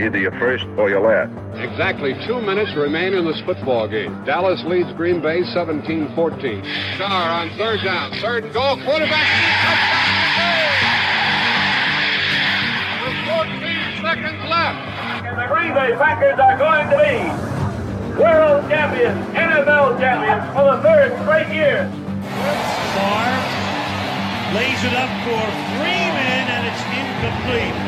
Either you're first or you're last. Exactly two minutes remain in this football game. Dallas leads Green Bay 17-14. Starr on third down. Third and goal. Quarterback. With 14 seconds left. And the Green Bay Packers are going to be world champions, NFL champions for the third straight year. Starr lays it up for Freeman, and it's incomplete.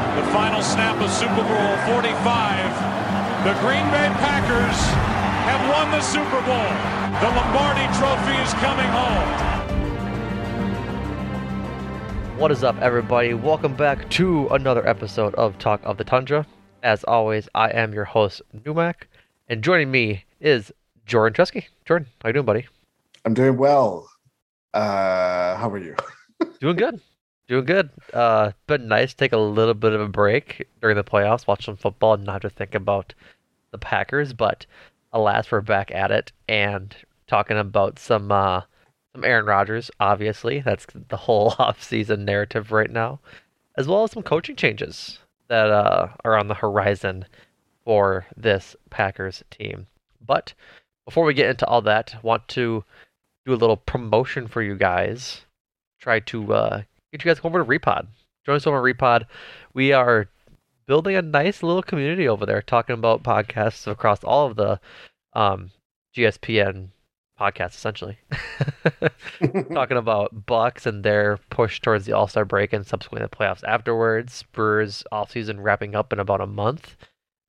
The final snap of Super Bowl 45. The Green Bay Packers have won the Super Bowl. The Lombardi Trophy is coming home. What is up, everybody? Welcome back to another episode of Talk of the Tundra. As always, I am your host, Numac, and joining me is Jordan Tresky. Jordan, how you doing, buddy? I'm doing well. Uh, how are you? doing good. Doing good. Uh, been nice. Take a little bit of a break during the playoffs, watch some football, and not have to think about the Packers. But alas, we're back at it and talking about some uh, some Aaron Rodgers. Obviously, that's the whole offseason narrative right now, as well as some coaching changes that uh, are on the horizon for this Packers team. But before we get into all that, want to do a little promotion for you guys. Try to uh, get you guys over to Repod. Join us over at Repod. We are building a nice little community over there, talking about podcasts across all of the um, GSPN podcasts, essentially. talking about Bucks and their push towards the All Star break and subsequently the playoffs afterwards. Spurs offseason wrapping up in about a month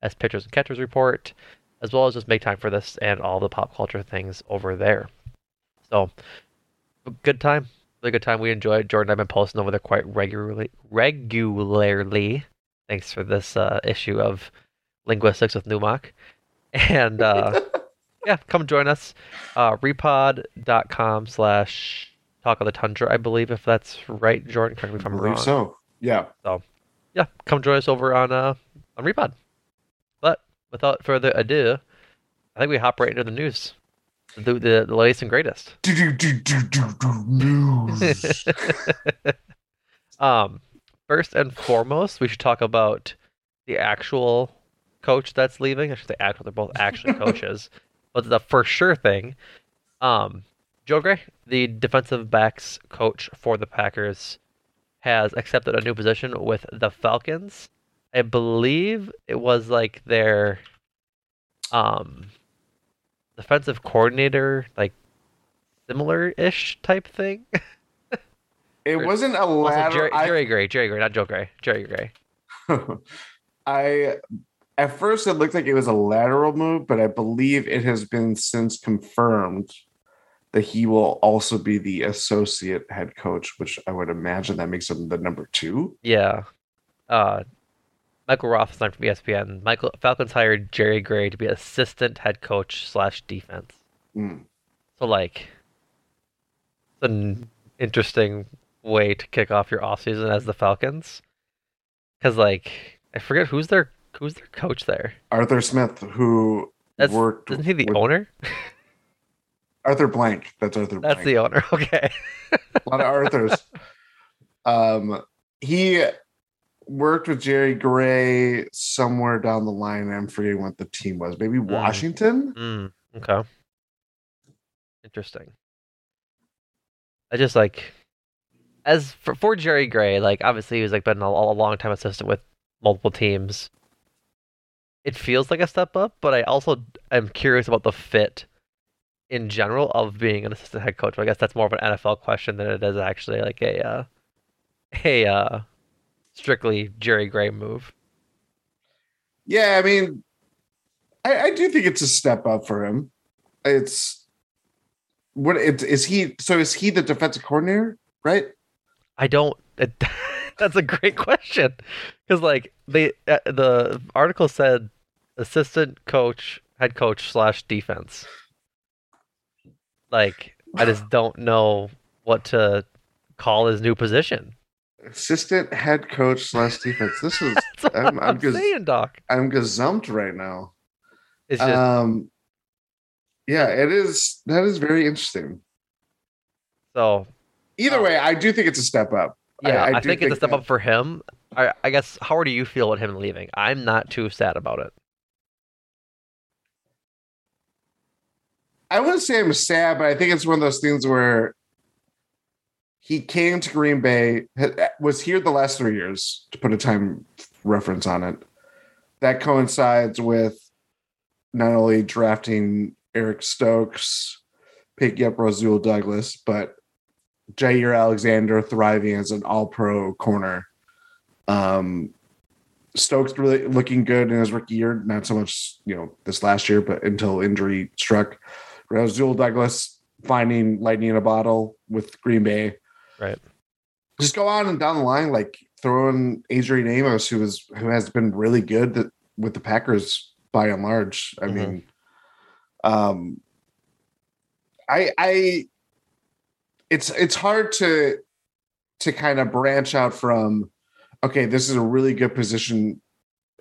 as pitchers and catchers report, as well as just make time for this and all the pop culture things over there. So, good time really good time. We enjoyed. Jordan I've been posting over there quite regularly. Regularly. Thanks for this uh, issue of linguistics with Numac. And uh, yeah, come join us. Uh, repod.com slash talk of the tundra, I believe, if that's right, Jordan. Correct me if I'm I believe wrong. so. Yeah. So yeah, come join us over on uh on Repod. But without further ado, I think we hop right into the news the, the, the latest and greatest. News. um, first and foremost, we should talk about the actual coach that's leaving. I should say actual; they're both actually coaches. but the for sure thing, um, Joe Gray, the defensive backs coach for the Packers, has accepted a new position with the Falcons. I believe it was like their um defensive coordinator, like similar-ish type thing. it wasn't a lateral. Jerry, Jerry Gray, Jerry Gray, not Joe Gray, Jerry Gray. I at first it looked like it was a lateral move, but I believe it has been since confirmed that he will also be the associate head coach, which I would imagine that makes him the number two. Yeah. Uh, Michael Rothstein from ESPN. Michael Falcons hired Jerry Gray to be assistant head coach slash defense. Mm. So like, it's an interesting way to kick off your offseason as the Falcons. Because like, I forget who's their who's their coach there. Arthur Smith, who That's worked. isn't he the with- owner? Arthur Blank. That's Arthur. Blank. That's Blank. the owner. Okay. a lot of Arthurs. um, he worked with Jerry Gray somewhere down the line. I'm forgetting what the team was. Maybe Washington. Mm, okay. Interesting. I just like as for, for Jerry Gray, like obviously he was like been a, a long time assistant with multiple teams. It feels like a step up, but I also am curious about the fit in general of being an assistant head coach. I guess that's more of an NFL question than it is actually like a uh, a uh, strictly Jerry Gray move. Yeah, I mean, I, I do think it's a step up for him. It's what it is he. So is he the defensive coordinator? Right. I don't. It, that's a great question because like they uh, the article said assistant coach, head coach slash defense. Like I just don't know what to call his new position. Assistant head coach slash defense. This is I'm, I'm, I'm, gaz- saying, Doc. I'm gazumped right now. It's just Um, yeah, it is. That is very interesting. so. Either Oh. way, I do think it's a step up. Yeah, I, do think, it's a step that- up for him. I, I guess. How do you feel about him leaving? I'm not too sad about it. I wouldn't say I'm sad, but I think it's one of those things where he came to Green Bay, was here the last three years, to put a time reference on it. That coincides with not only drafting Eric Stokes, picking up Rasul Douglas, but Jaire Alexander thriving as an all pro corner. Um, Stokes really looking good in his rookie year, not so much, you know, this last year, but until injury struck. Rasul Douglas finding lightning in a bottle with Green Bay. Right. Just go on and down the line, like throwing Adrian Amos, who is who has been really good that, with the Packers by and large. I Mhm. mean, um, I I it's it's hard to to kind of branch out from okay, this is a really good position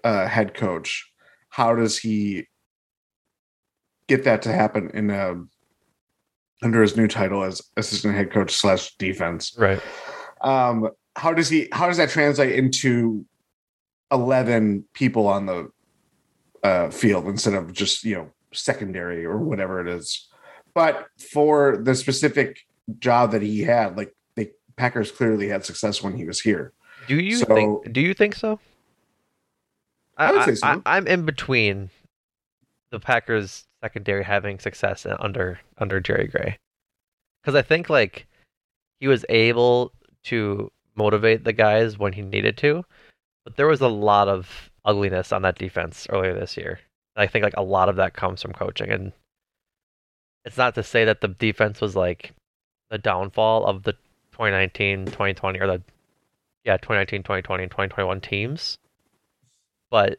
uh head coach. How does he get that to happen in a under his new title as assistant head coach slash defense? Right. Um, how does he how does that translate into 11 people on the uh, field instead of just you know secondary or whatever it is but for the specific job that he had like the packers clearly had success when he was here Do you So- think? Do you think so? I would say so. I, am in between the Packers secondary having success under under Jerry Gray, because I think like he was able to motivate the guys when he needed to, but there was a lot of ugliness on that defense earlier this year. And I think like a lot of that comes from coaching, and it's not to say that the defense was like the downfall of the 2019, 2020, or the yeah 2019, 2020, and 2021 teams but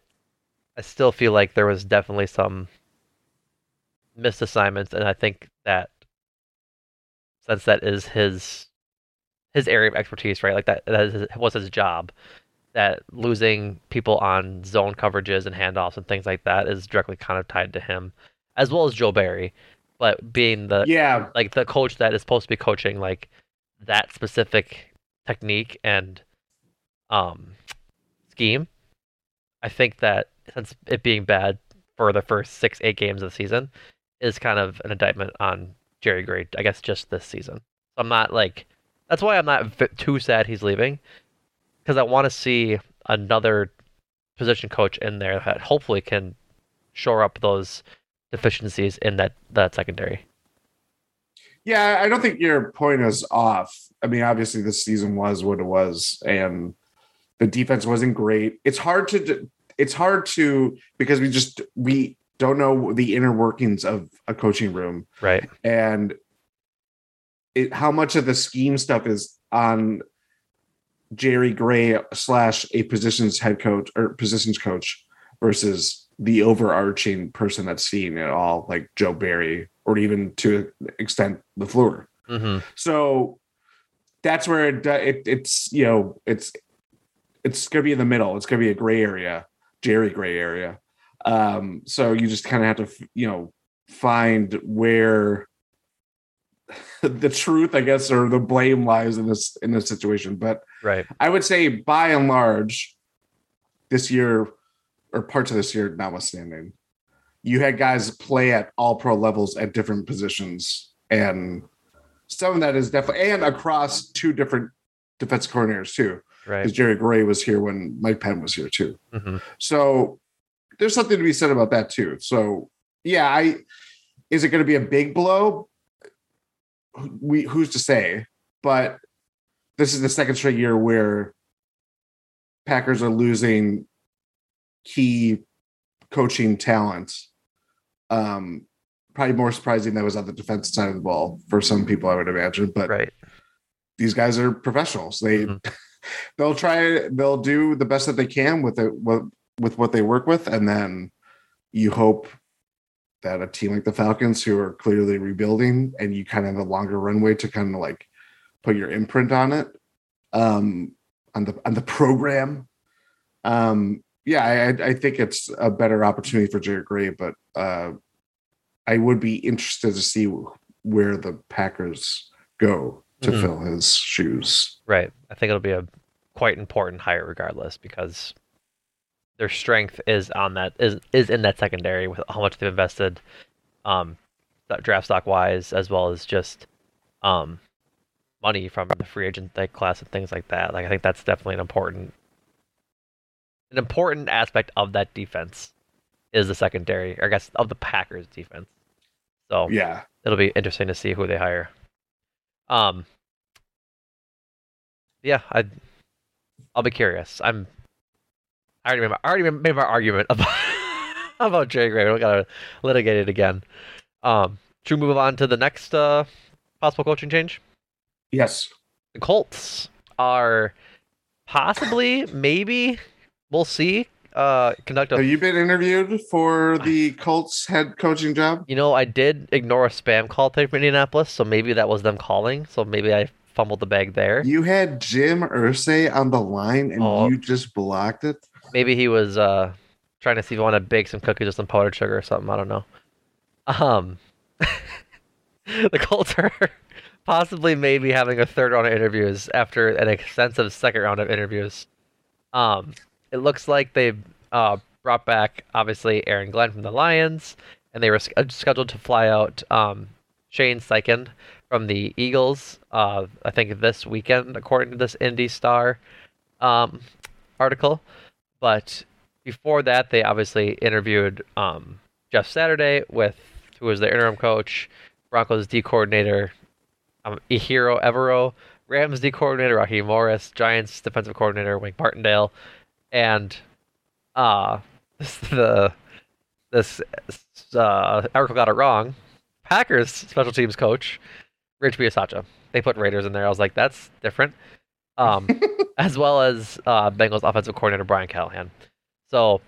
I still feel like there was definitely some missed assignments, and I think that since that is his his area of expertise, right? Like that that is his, was his job. That losing people on zone coverages and handoffs and things like that is directly kind of tied to him, as well as Joe Barry. But being the yeah like the coach that is supposed to be coaching like that specific technique and um scheme i think that since it being bad for the first six eight games of the season is kind of an indictment on jerry gray i guess just this season. So i'm not like that's why i'm not v- too sad he's leaving because i want to see another position coach in there that hopefully can shore up those deficiencies in that that secondary. Yeah i don't think your point is off. I mean obviously this season was what it was and the defense wasn't great. It's hard to it's hard to because we just we don't know the inner workings of a coaching room right and it, how much of the scheme stuff is on Jerry Gray slash a positions head coach or positions coach versus the overarching person that's seeing it all, like Joe Barry, or even to an extent LaFleur. Mm-hmm. So that's where it, it it's you know it's it's gonna be in the middle. It's gonna be a gray area, Jerry gray area. Um, so you just kind of have to you know find where the truth, I guess, or the blame lies in this in this situation. But Right. I would say by and large, this year or parts of this year notwithstanding, you had guys play at all pro levels at different positions. And some of that is definitely and across two different defense coordinators too. Right. Because Jerry Gray was here when Mike Penn was here too. hmm So there's something to be said about that too. So yeah, I is it going to be a big blow? We who's to say? But this is the second straight year where Packers are losing key coaching talent. Um, probably more surprising that was on the defensive side of the ball for some people, I would imagine. But Right. these guys are professionals. They Mhm. they'll try they'll do the best that they can with it with, with what they work with, and then you hope that a team like the Falcons, who are clearly rebuilding, and you kind of have a longer runway to kind of like put your imprint on it, um, on the on the program. Um, yeah, I, I think it's a better opportunity for Jared Gray, but uh, I would be interested to see where the Packers go to Mhm. fill his shoes. Right. I think it'll be a quite important hire regardless because their strength is on that is is in that secondary with how much they've invested um draft stock wise as well as just um money from the free agent class and things like that. Like I think that's definitely an important an important aspect of that defense is the secondary, or I guess of the Packers defense. So Yeah, it'll be interesting to see who they hire. Um, yeah, I, I'll be curious. I'm, I already made my, I already made my argument about about Jerry Gray. We don't gotta litigate it again. Um, should we move on to the next uh, possible coaching change? yes, The Colts are possibly, maybe, we'll see. Uh, conduct a have you been interviewed for the Colts head coaching job? You know, I did ignore a spam call today from Indianapolis, so maybe that was them calling. So maybe I fumbled the bag there. You had Jim Irsay on the line, and Oh. you just blocked it. Maybe he was uh trying to see if he wanted to bake some cookies with some powdered sugar or something. I don't know. Um, the Colts are possibly maybe having a third round of interviews after an extensive second round of interviews. Um, it looks like they uh brought back obviously Aaron Glenn from the Lions, and they were scheduled to fly out um Shane Steichen from the Eagles. Uh, I think this weekend, according to this Indy Star um article. But before that, they obviously interviewed um, Jeff Saturday, with who was their interim coach, Broncos D coordinator um, Ejiro Evero, Rams D coordinator Raheem Morris, Giants defensive coordinator Wink Martindale, and uh, the this uh, got it wrong. Packers special teams coach Rich Bisaccia. They put Raiders in there. I was like, that's different. Um, as well as uh, Bengals offensive coordinator Brian Callahan. So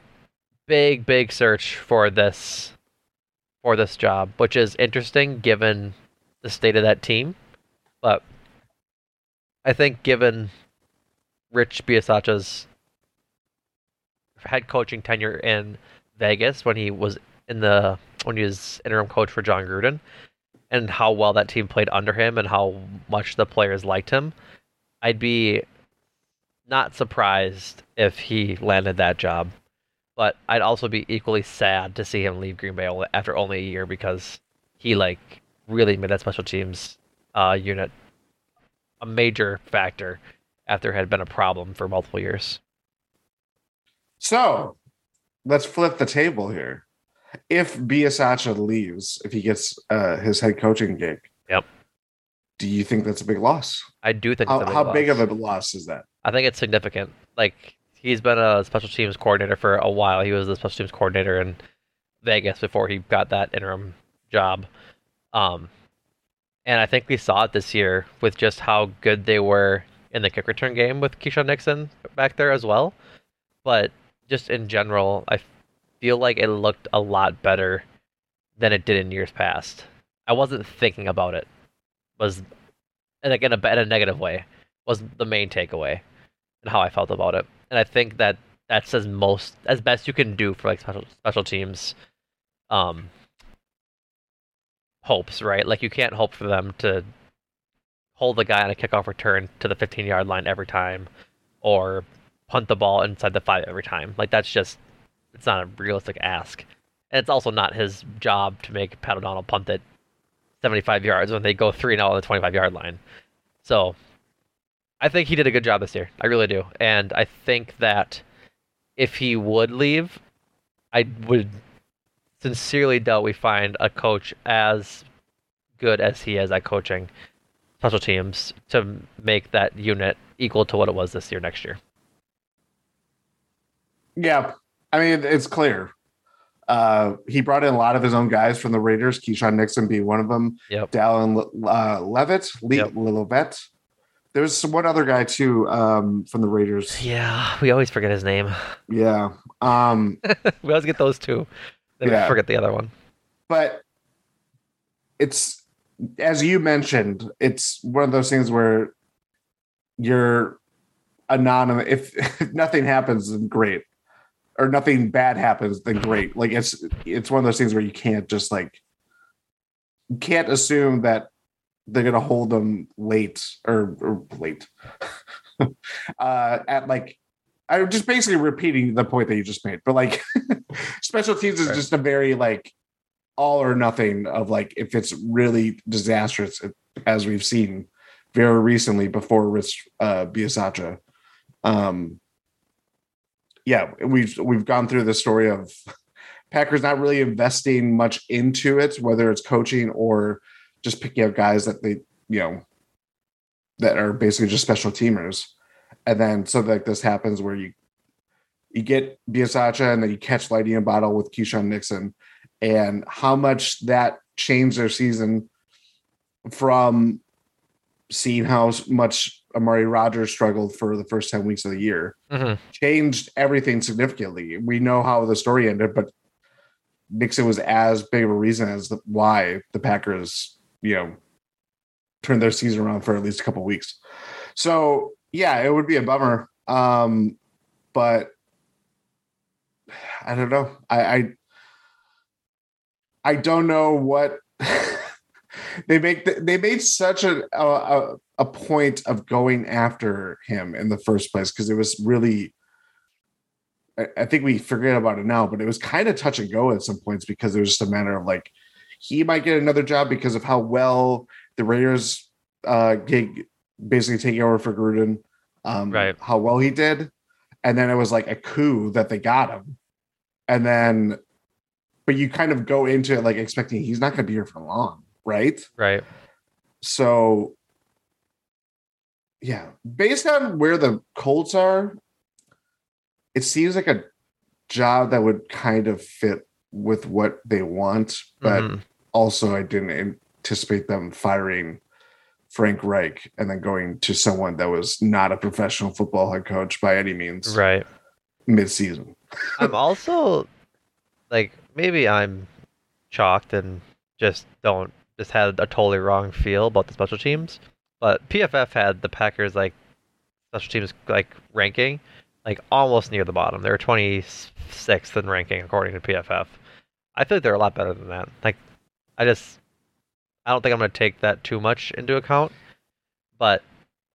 big, big search for this for this job, which is interesting given the state of that team. But I think given Rich Bisaccia's head coaching tenure in Vegas when he was in the when he was interim coach for Jon Gruden and how well that team played under him and how much the players liked him, I'd be not surprised if he landed that job. But I'd also be equally sad to see him leave Green Bay only- after only a year because he like really made that special teams uh, unit a major factor after it had been a problem for multiple years. So let's flip the table here. If Bisaccia leaves, if he gets uh, his head coaching gig, Yep. Do you think that's a big loss? I do think How, it's a big how big of a loss is that? I think it's significant. Like he's been a special teams coordinator for a while. He was the special teams coordinator in Vegas before he got that interim job. Um, and I think we saw it this year with just how good they were in the kick return game with Keisean Nixon back there as well. But just in general, I feel like it looked a lot better than it did in years past. I wasn't thinking about it. Was and again a, in a negative way was the main takeaway and how I felt about it. And I think that that's as most as best you can do for like special special teams um hopes, right? Like you can't hope for them to hold the guy on a kickoff return to the 15 yard line every time or punt the ball inside the five every time. Like that's just it's not a realistic ask. And it's also not his job to make Pat O'Donnell punt it 75 yards when they go 3 0 on the 25 yard line. So I think he did a good job this year. I really do. And I think that if he would leave, I would sincerely doubt we find a coach as good as he is at coaching special teams to make that unit equal to what it was this year next year. Yeah, I mean it's clear. Uh, he brought in a lot of his own guys from the Raiders, Keisean Nixon being one of them. Yep. Dallin uh, Leavitt, Le- Yep. Lilibet. There's some- one other guy too um, from the Raiders. Yeah, we always forget his name. Yeah. Um, we always get those two. Then Yeah. we forget the other one. but it's as you mentioned, it's one of those things where you're anonymous. If, if nothing happens, then great, or nothing bad happens, then great. Like it's it's one of those things where you can't just like you can't assume that they're gonna hold them late or, or late uh, at like. I'm just basically repeating the point that you just made, but like special teams is just a very like all or nothing of like if it's really disastrous as we've seen very recently before Rich uh Bisaccia. Um yeah, we've we've gone through the story of Packers not really investing much into it, whether it's coaching or just picking up guys that they, you know, that are basically just special teamers. And then something like this happens where you you get Bisaccia and then you catch lightning in a bottle with Keisean Nixon and how much that changed their season from seeing how much Amari Rodgers struggled for the first 10 weeks of the year Mhm. changed everything significantly. We know how the story ended, but Nixon was as big of a reason as the, why the Packers, you know, turned their season around for at least a couple weeks. So yeah, it would be a bummer. Um, but I don't know. I, I I don't know what they make. They made such a a, a point of going after him in the first place because it was really. I- I think we forget about it now, but it was kind of touch and go at some points because it was just a matter of like he might get another job because of how well the Raiders uh gig basically taking over for Gruden, um, Right. How well he did, and then it was like a coup that they got him, and then, but you kind of go into it like expecting he's not going to be here for long, right? Right. So, yeah, based on where the Colts are, it seems like a job that would kind of fit with what they want, but Mhm. also I didn't anticipate them firing Frank Reich and then going to someone that was not a professional football head coach by any means Right. mid-season. I'm also like maybe I'm shocked and just don't just had a totally wrong feel about the special teams. But PFF had the Packers like special teams like ranking like almost near the bottom. They were 26th in ranking according to PFF. I feel like they're a lot better than that. Like I just I don't think I'm going to take that too much into account, but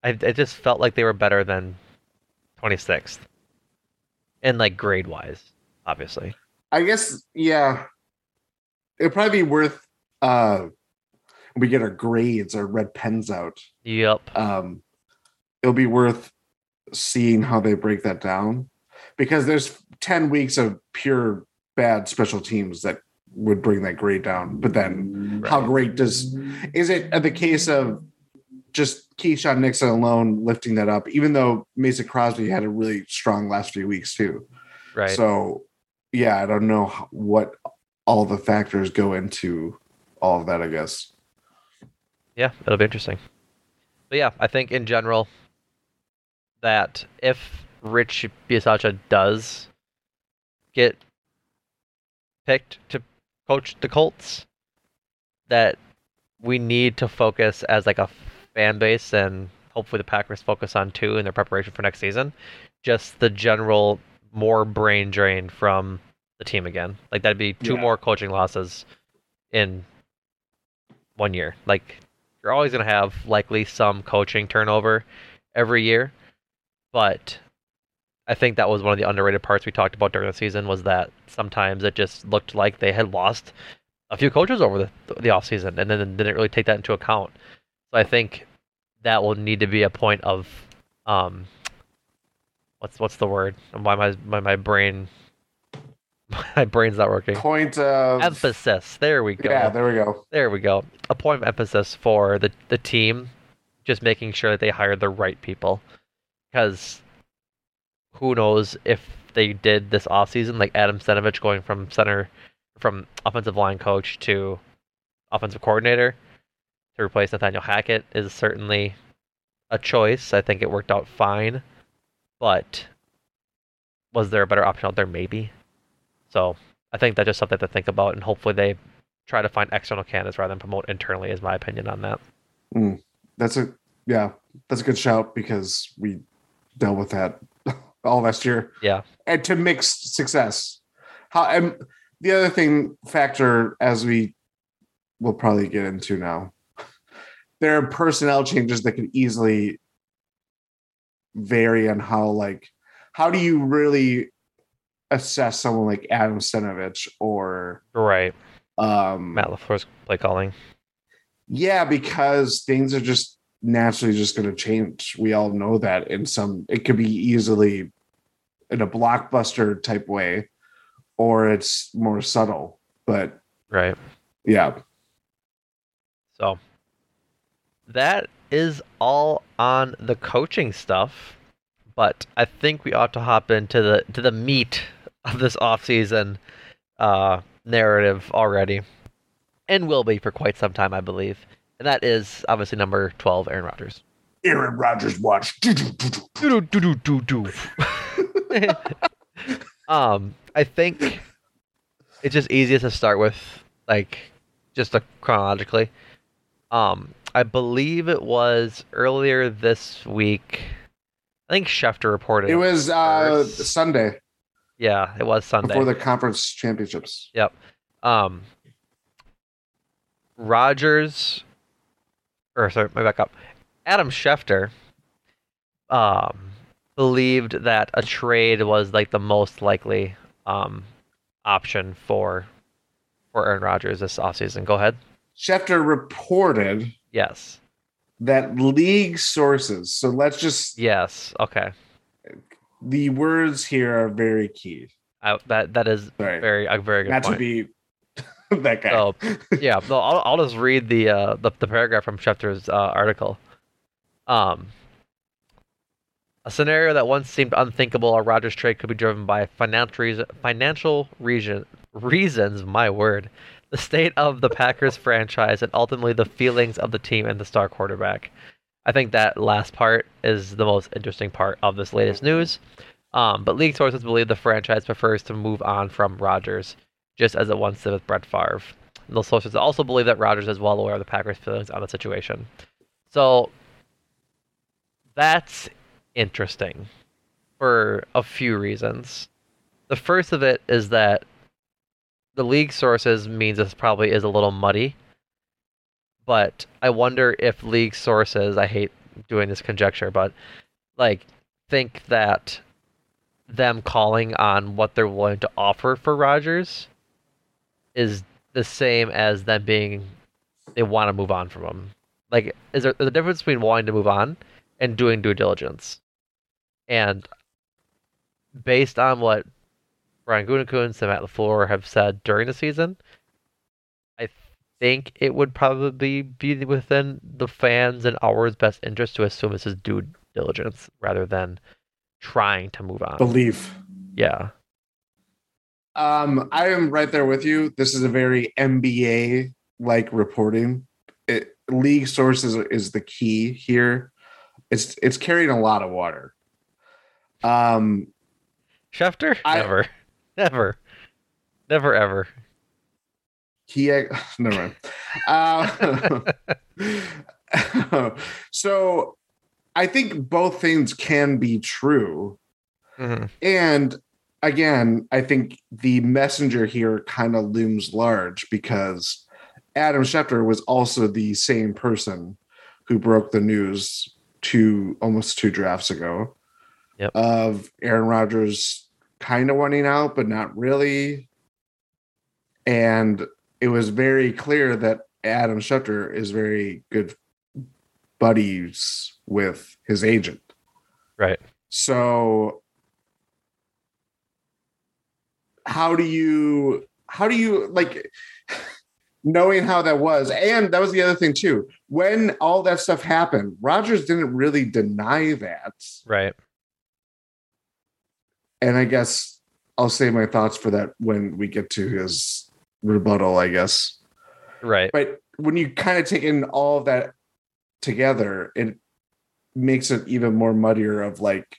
I it just felt like they were better than 26th. And like grade wise, obviously. I guess yeah. It'd probably be worth uh we get our grades, our red pens out. Yep. um, it'll be worth seeing how they break that down because there's 10 weeks of pure bad special teams that would bring that grade down. But then how great does is it the case of just Keisean Nixon alone lifting that up, even though Mason Crosby had a really strong last few weeks too. Right. So yeah, I don't know what all the factors go into all of that, I guess. Yeah, it'll be interesting. But yeah, I think in general, that if Rich Bisaccia does get picked to coach the Colts, that we need to focus as like a fan base and hopefully the Packers focus on too in their preparation for next season. Just the general more brain drain from the team again. Like that'd be two Yeah. more coaching losses in one year. Like you're always gonna have likely some coaching turnover every year, but I think that was one of the underrated parts we talked about during the season was that sometimes it just looked like they had lost a few coaches over the the offseason and then didn't really take that into account. So I think that will need to be a point of um what's what's the word? Why my my my brain my brain's not working. Point of Emphasis. There we go. Yeah, there we go. There we go. A point of emphasis for the, the team, just making sure that they hire the right people. Because who knows if they did this offseason, like Adam Stenavich going from center, from offensive line coach to offensive coordinator to replace Nathaniel Hackett is certainly a choice. I think it worked out fine. But was there a better option out there? Maybe. So I think that's just something to think about, and hopefully they try to find external candidates rather than promote internally. Is my opinion on that. Mm. That's a yeah, that's a good shout because we dealt with that all last year. Yeah. And to mixed success. How and the other thing factor as we will probably get into now. There are personnel changes that could easily vary on how like how do you really assess someone like Adam Stenavich or Right. um Matt LaFleur's play calling. yeah, because things are just naturally just going to change. We all know that in some, it could be easily in a blockbuster type way, or it's more subtle. But Right. yeah, So that is all on the coaching stuff. But I think we ought to hop into the to the meat of this offseason uh, narrative already, and will be for quite some time, I believe. And that is obviously number twelve, Aaron Rodgers. Aaron Rodgers watch. um, I think it's just easiest to start with, like, just uh chronologically. Um, I believe it was earlier this week. I think Schefter reported. It was uh. Sunday yeah, it was Sunday. before the conference championships. Yep. Um, Rodgers, or sorry, my back up. Adam Schefter, um, believed that a trade was like the most likely um option for for Aaron Rodgers this offseason. Go ahead. Schefter reported Yes. that league sources. So let's just Yes. Okay. The words here are very key. I, that that is Sorry. very a very good Not point. to be that guy. So yeah, no, I'll, I'll just read the, uh, the the paragraph from Schefter's uh, article. Um, a scenario that once seemed unthinkable, a Rodgers trade could be driven by financial reason, financial reason, reasons. My word, the state of the Packers franchise, and ultimately the feelings of the team and the star quarterback. I think that last part is the most interesting part of this latest news. Um, but league sources believe the franchise prefers to move on from Rodgers, just as it once did with Brett Favre. And those sources also believe that Rodgers is well aware of the Packers' feelings on the situation. So that's interesting for a few reasons. The first of it is that the league sources means this probably is a little muddy. But I wonder if league sources, I hate doing this conjecture, but like think that them calling on what they're willing to offer for Rodgers is the same as them being they want to move on from him. Like, is there the difference between wanting to move on and doing due diligence? And based on what Brian Gutekunst and Matt LaFleur have said during the season, think it would probably be within the fans and ours best interest to assume this is due diligence rather than trying to move on. Belief. Yeah. Um, I am right there with you. This is a very NBA like reporting. It, league sources is the key here. It's it's carrying a lot of water. Um, Schefter? I- Never. Never. Never ever. He never mind. Uh, so I think both things can be true. hmm And again, I think the messenger here kind of looms large because Adam Schefter was also the same person who broke the news two almost two drafts ago Yep. of Aaron Rodgers kind of wanting out, but not really. And it was very clear that Adam Schefter is very good buddies with his agent. Right. So how do you how do you like knowing how that was and that was the other thing too when all that stuff happened Rodgers didn't really deny that Right. and i guess i'll save my thoughts for that when we get to his rebuttal i guess Right. but when you kind of take in all of that together it makes it even more muddier of like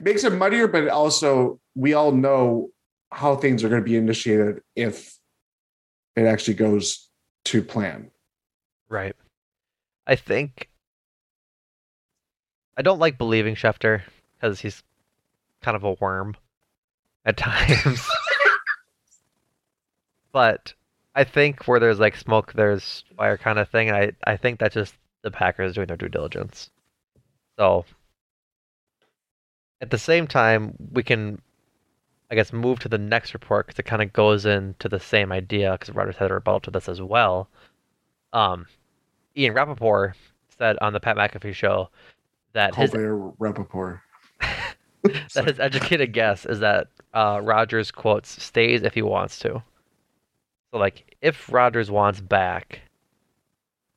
makes it muddier but also we all know how things are going to be initiated if it actually goes to plan Right. I think I don't like believing Schefter because he's kind of a worm at times. But I think where there's like smoke, there's fire kind of thing. And I, I think that's just the Packers doing their due diligence. So at the same time, we can, I guess, move to the next report because it kind of goes into the same idea because Rodgers had a rebuttal to this as well. Um, Ian Rapoport said on the Pat McAfee show that his Colbert Rapoport. that his educated guess is that uh, Rodgers quotes stays if he wants to. So like if Rodgers wants back,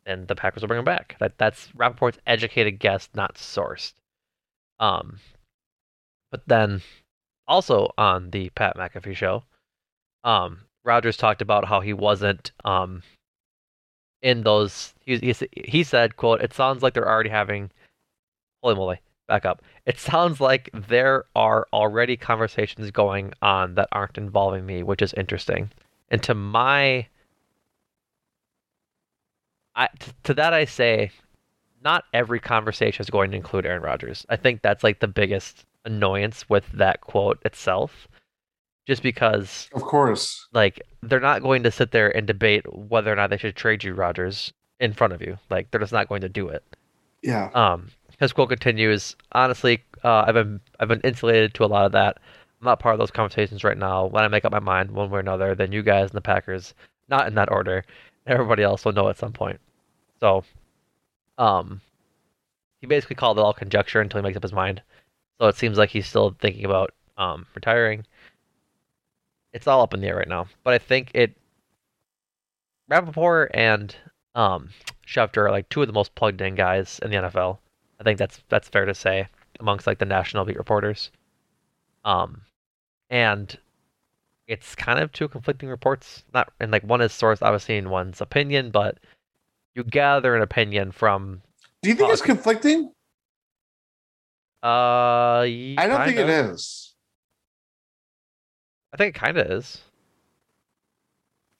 then the Packers will bring him back. That that's Rapoport's educated guess, not sourced. Um, but then also on the Pat McAfee show, um, Rodgers talked about how he wasn't um in those. He, he said, "quote It sounds like they're already having." Holy moly! Back up. It sounds like there are already conversations going on that aren't involving me, which is interesting. And to my, I to that I say, not every conversation is going to include Aaron Rodgers. I think that's like the biggest annoyance with that quote itself, just because Of course. like they're not going to sit there and debate whether or not they should trade you Rodgers in front of you. Like they're just not going to do it. Yeah. Um, his quote continues. Honestly, uh, I've been I've been insulated to a lot of that. I'm not part of those conversations right now. When I make up my mind one way or another, then you guys and the Packers, not in that order, everybody else will know at some point. So, um, he basically called it all conjecture until he makes up his mind. So it seems like he's still thinking about um retiring. It's all up in the air right now, but I think it. Rapoport and um Schefter are like two of the most plugged in guys in the NFL. I think that's that's fair to say amongst like the national beat reporters. Um, and it's kind of two conflicting reports. Not and like one is sourced obviously in one's opinion, but you gather an opinion from. Do you think it's conflicting? Uh, I don't think it is. I think it kind of is.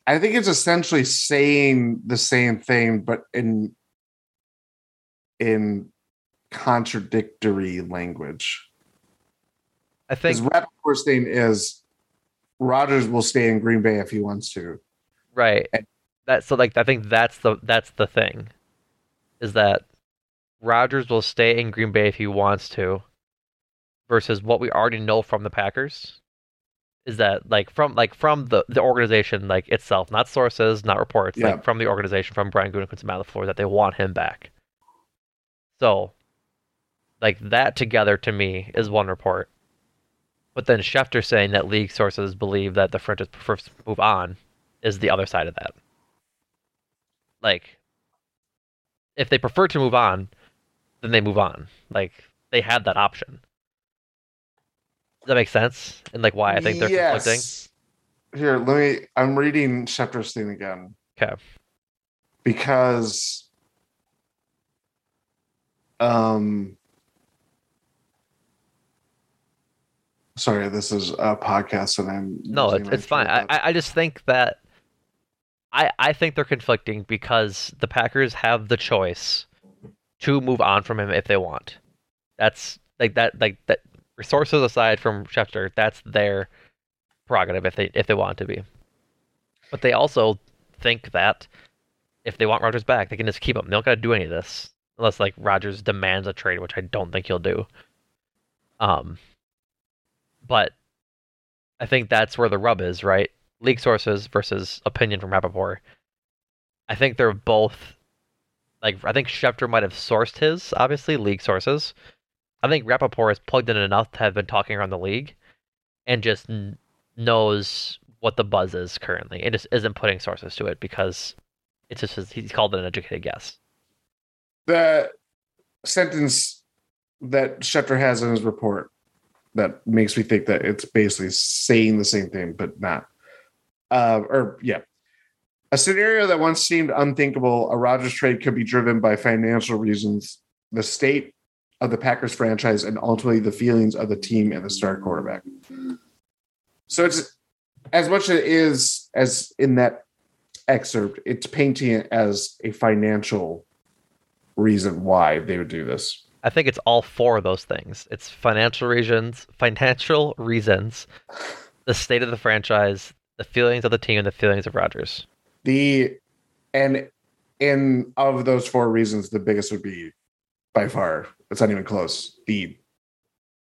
I think it's essentially saying the same thing, but in in contradictory language. I think Rapoport's thing is Rodgers will stay in Green Bay if he wants to. right. That so like I think that's the that's the thing, is that Rodgers will stay in Green Bay if he wants to, versus what we already know from the Packers, is that like from like from the the organization like itself, not sources, not reports, Yeah. like from the organization, from Brian Gutekunst and Matt LaFleur, that they want him back. So, like that together to me is one report. But then Schefter saying that league sources believe that the French prefer to move on is the other side of that. Like, if they prefer to move on, then they move on. Like, they had that option. Does that make sense? And like why I think they're conflicting? Yes. Here, let me. I'm reading Schefter's thing again. Okay. Because, um, Sorry, this is a podcast, and I'm no, it's, it's fine. I. I just think that I I think they're conflicting because the Packers have the choice to move on from him if they want. That's like that like that resources aside from Schefter, that's their prerogative if they if they want to be. But they also think that if they want Rodgers back, they can just keep him. They don't got to do any of this unless like Rodgers demands a trade, which I don't think he'll do. Um, but I think that's where the rub is, right? League sources versus opinion from Rapoport. I think they're both like I think Schefter might have sourced his, obviously, league sources. I think Rapoport is plugged in enough to have been talking around the league and just n- knows what the buzz is currently and just isn't putting sources to it because it's just he's called it an educated guess. the sentence that Schefter has in his report that makes me think that it's basically saying the same thing, but not. Uh, or yeah, a scenario that once seemed unthinkable, a Rodgers trade could be driven by financial reasons, the state of the Packers franchise, and ultimately the feelings of the team and the star quarterback. So it's as much as it is as in that excerpt, it's painting it as a financial reason why they would do this. I think it's all four of those things. It's financial reasons, financial reasons, the state of the franchise, the feelings of the team, and the feelings of Rodgers. The and in of those four reasons, the biggest would be by far. It's not even close. The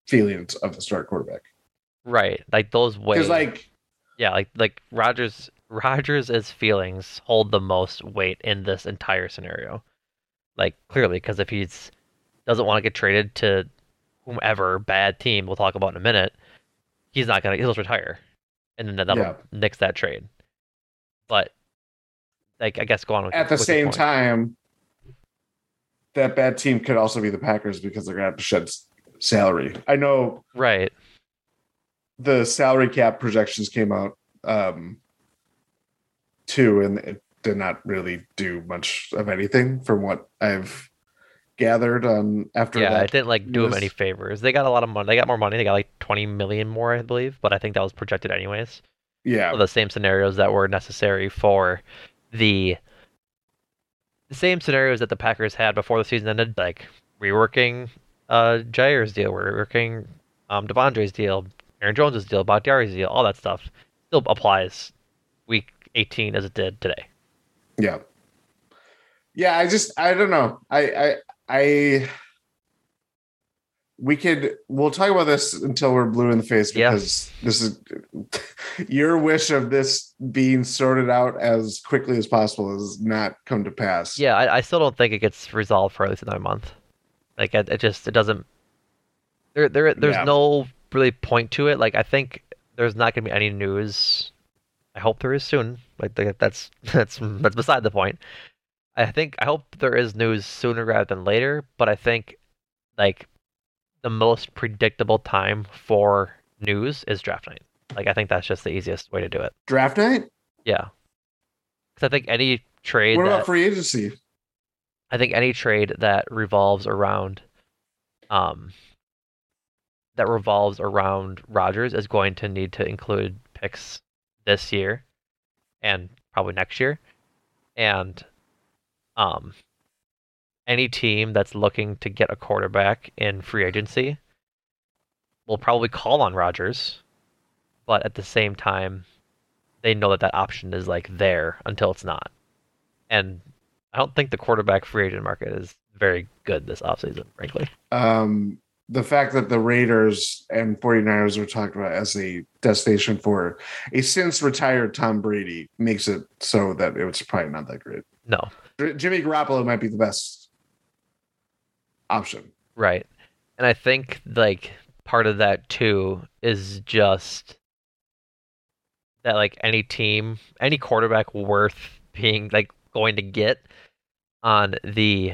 feelings of the start quarterback. Right, like those ways. Like yeah, like like Rodgers Rodgers' feelings hold the most weight in this entire scenario. Like clearly, because if he's doesn't want to get traded to whomever bad team we'll talk about in a minute, he's not gonna he'll just retire, and then that'll Yeah. nix that trade. But like I guess go on with at the same time, that bad team could also be the Packers because they're gonna have to shed salary. I know right? the salary cap projections came out um too, and it did not really do much of anything from what I've gathered on after that. Yeah, that. it didn't like do them any favors. They got a lot of money. They got more money. They got like 20 million more, I believe. But I think that was projected anyways. Yeah. the same scenarios that were necessary for the the same scenarios that the Packers had before the season ended, like reworking uh Jaire's deal, reworking um De'Vondre's deal, Aaron Jones's deal, Bakhtiari's deal, all that stuff still applies week 18 as it did today. Yeah. Yeah, I just I don't know. I I I we could we'll talk about this until we're blue in the face Yeah. because this is your wish of this being sorted out as quickly as possible has not come to pass. Yeah, I, I still don't think it gets resolved for at least another month. Like it, it just it doesn't. There there there's Yeah. no really point to it. Like I think there's not gonna be any news. I hope there is soon. Like that's that's that's beside the point. I think I hope there is news sooner rather than later. But I think like the most predictable time for news is draft night. Like I think that's just the easiest way to do it. Draft night? Yeah. Because I think any trade What that about free agency? I think any trade that revolves around um that revolves around Rodgers is going to need to include picks this year and probably next year. And um any team that's looking to get a quarterback in free agency will probably call on Rodgers, but at the same time they know that that option is like there until it's not. And I don't think the quarterback free agent market is very good this offseason, frankly. Um the fact that the Raiders and 49ers are talked about as a destination for a since retired Tom Brady makes it so that it was probably not that great. No, Jimmy Garoppolo might be the best option. right. And I think like part of that too is just that like any team, any quarterback worth being like going to get on the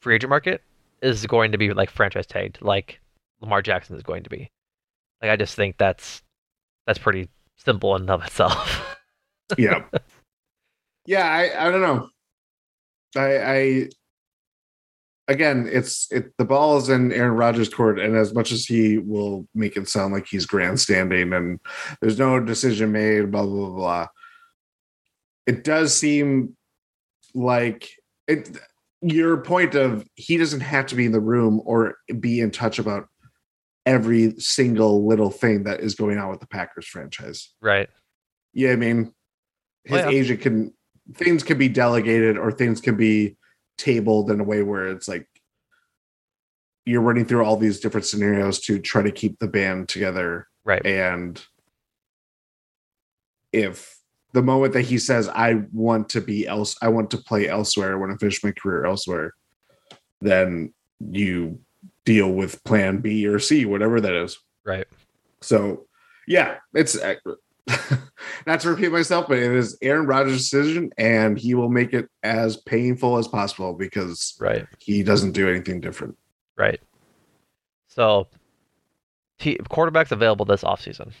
free agent market is going to be like franchise tagged, like Lamar Jackson is going to be. Like I just think that's that's pretty simple in and of itself. yeah yeah i i don't know i i again, it's it the ball is in Aaron Rodgers' court, and as much as he will make it sound like he's grandstanding and there's no decision made, blah blah blah, blah it does seem like it. Your point of he doesn't have to be in the room or be in touch about every single little thing that is going on with the Packers franchise. Right. Yeah, I mean, his Oh, yeah. agent can things can be delegated or things can be tabled in a way where it's like you're running through all these different scenarios to try to keep the band together. Right. And if the moment that he says, I want to be else, I want to play elsewhere, I want to finish my career elsewhere, then you deal with plan B or C, whatever that is. Right. So, yeah, it's uh, not to repeat myself, but it is Aaron Rodgers' decision, and he will make it as painful as possible because Right. he doesn't do anything different. Right. So, he, quarterbacks available this offseason.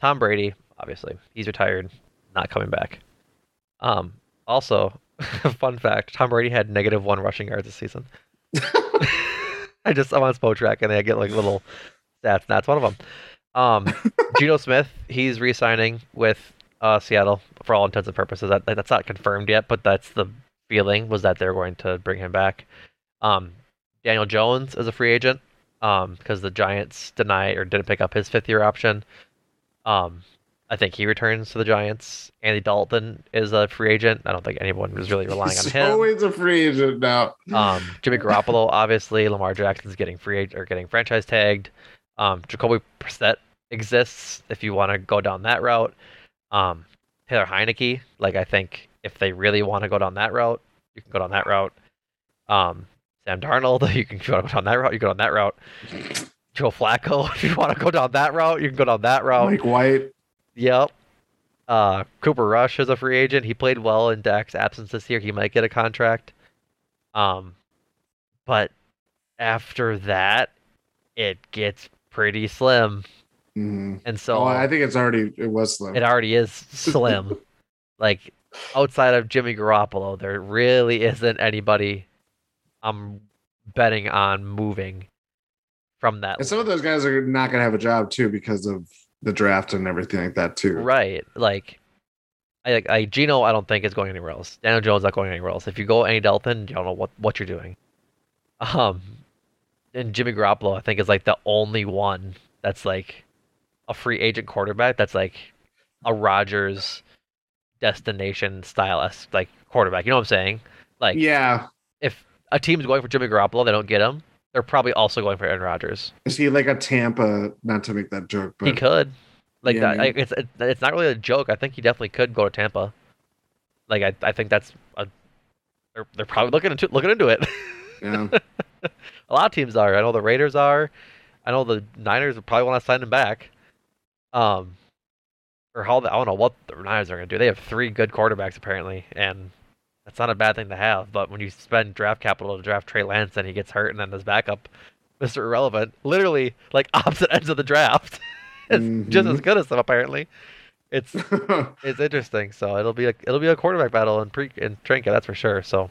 Tom Brady, obviously, he's retired, not coming back. Um, also, fun fact: Tom Brady had negative one rushing yards this season. I just I'm on Spo Track and I get like little stats. And that's one of them. Um, Geno Smith, he's re-signing with uh, Seattle for all intents and purposes. That that's not confirmed yet, but that's the feeling was that they're going to bring him back. Um, Daniel Jones is a free agent um, because the Giants deny or didn't pick up his fifth year option. Um, I think he returns to the Giants. Andy Dalton is a free agent. I don't think anyone was really relying on He's him. always a free agent now. Um, Jimmy Garoppolo, obviously, Lamar Jackson's getting free or getting franchise tagged. Um, Jacoby Brissett exists if you want to go down that route. Um, Taylor Heinicke, like I think if they really want to go down that route, you can go down that route. Um, Sam Darnold, you can go down that route. You go down that route. Joe Flacco, if you want to go down that route, you can go down that route. Mike White. Yep. Uh, Cooper Rush is a free agent. He played well in Dak's absence this year. He might get a contract. Um, but after that, it gets pretty slim, Mhm. and so oh, I think it's already it was slim. it already is slim. like outside of Jimmy Garoppolo, there really isn't anybody I'm betting on moving from that. and some of those guys are not going to have a job too because of the draft and everything like that too. Right. Like, I like I Geno. I don't think is going anywhere else. Daniel Jones not going anywhere else. If you go any Dalton, you don't know what what you're doing. Um, and Jimmy Garoppolo, I think, is like the only one that's like a free agent quarterback that's like a Rodgers destination style like quarterback. You know what I'm saying? Like, Yeah. if a team's going for Jimmy Garoppolo, they don't get him. They're probably also going for Aaron Rodgers. Is he like a Tampa? Not to make that joke, but He could. Like Yeah, that. Like, it's it's not really a joke. I think he definitely could go to Tampa. Like I, I think that's a. They're, they're probably looking into looking into it. yeah. a lot of teams are. I know the Raiders are. I know the Niners would probably want to sign him back. Um, or how the, I don't know what the Niners are going to do. They have three good quarterbacks apparently, and that's not a bad thing to have. But when you spend draft capital to draft Trey Lance and he gets hurt, and then his backup, Mister Irrelevant, literally like opposite ends of the draft, is just as Mhm. good as them apparently. It's it's interesting. So it'll be a it'll be a quarterback battle in pre in Trinket, that's for sure. So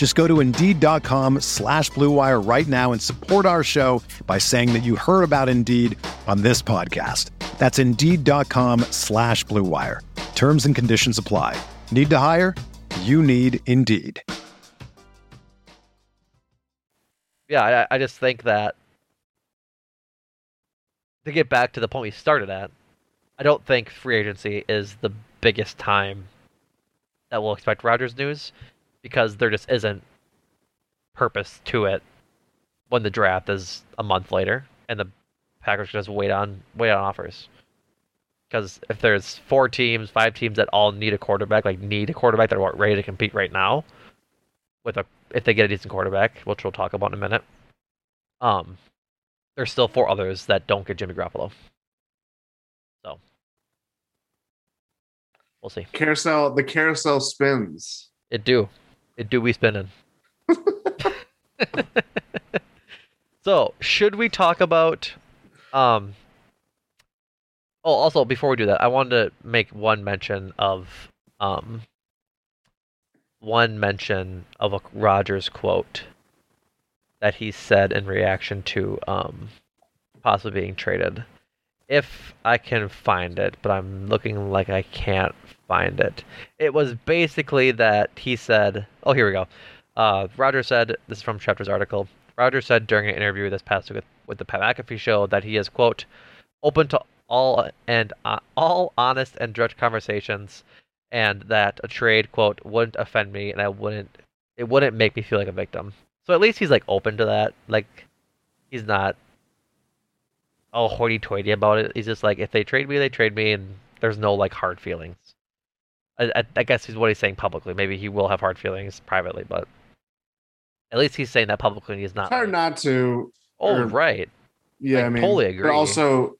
Just go to Indeed.com slash Blue Wire right now and support our show by saying that you heard about Indeed on this podcast. That's Indeed.com slash Blue Wire. Terms and conditions apply. Need to hire? You need Indeed. yeah, I, I just think that to get back to the point we started at, I don't think free agency is the biggest time that we'll expect Rodgers news because there just isn't purpose to it when the draft is a month later and the Packers just wait on wait on offers. Because if there's four teams, five teams that all need a quarterback, like need a quarterback that are ready to compete right now, with a if they get a decent quarterback, which we'll talk about in a minute, um, there's still four others that don't get Jimmy Garoppolo. So we'll see. Carousel, the carousel spins. It do, it do we spinning. so should we talk about um oh also before we do that i wanted to make one mention of um one mention of a Rodgers quote that he said in reaction to um possibly being traded if i can find it but i'm looking like i can't find it it was basically that he said oh here we go uh, Roger said, this is from Schefter's article, Roger said during an interview this past week with, with the Pat McAfee show that he is, quote, open to all and uh, all honest and direct conversations and that a trade, quote, wouldn't offend me and I wouldn't, it wouldn't make me feel like a victim. So at least he's like open to that. Like, he's not all hoity toity about it. He's just like, if they trade me, they trade me, and there's no like hard feelings. I, I, guess is what he's saying publicly. Maybe he will have hard feelings privately, but at least he's saying that publicly. and He's not. It's hard like, not to. oh, or- right. Yeah, I I mean, totally agree. But also,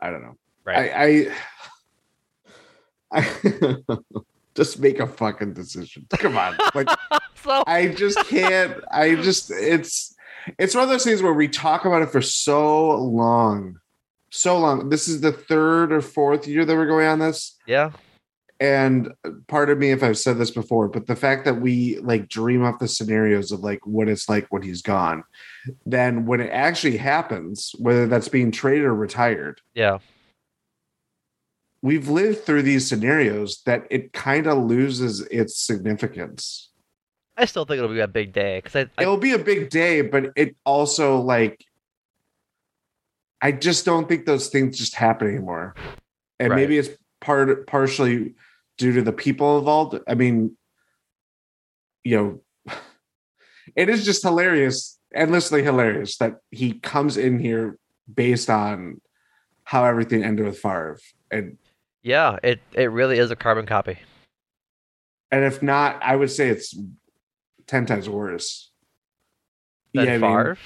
I don't know. Right. I, I, I just make a fucking decision. Come on, like so I just can't. I just it's it's one of those things where we talk about it for so long, so long. This is the third or fourth year that we're going on this, yeah, and part of me, if I've said this before, but the fact that we like dream up the scenarios of like what it's like when he's gone, then when it actually happens, whether that's being traded or retired, yeah, we've lived through these scenarios that it kind of loses its significance. I still think it'll be a big day because It'll be a big day, but it also like I just don't think those things just happen anymore. And Right. maybe it's part partially due to the people involved. I mean, you know, it is just hilarious, endlessly hilarious that he comes in here based on how everything ended with Favre. And yeah, it it really is a carbon copy. and if not, I would say it's ten times worse. Than Yeah, I mean, Favre.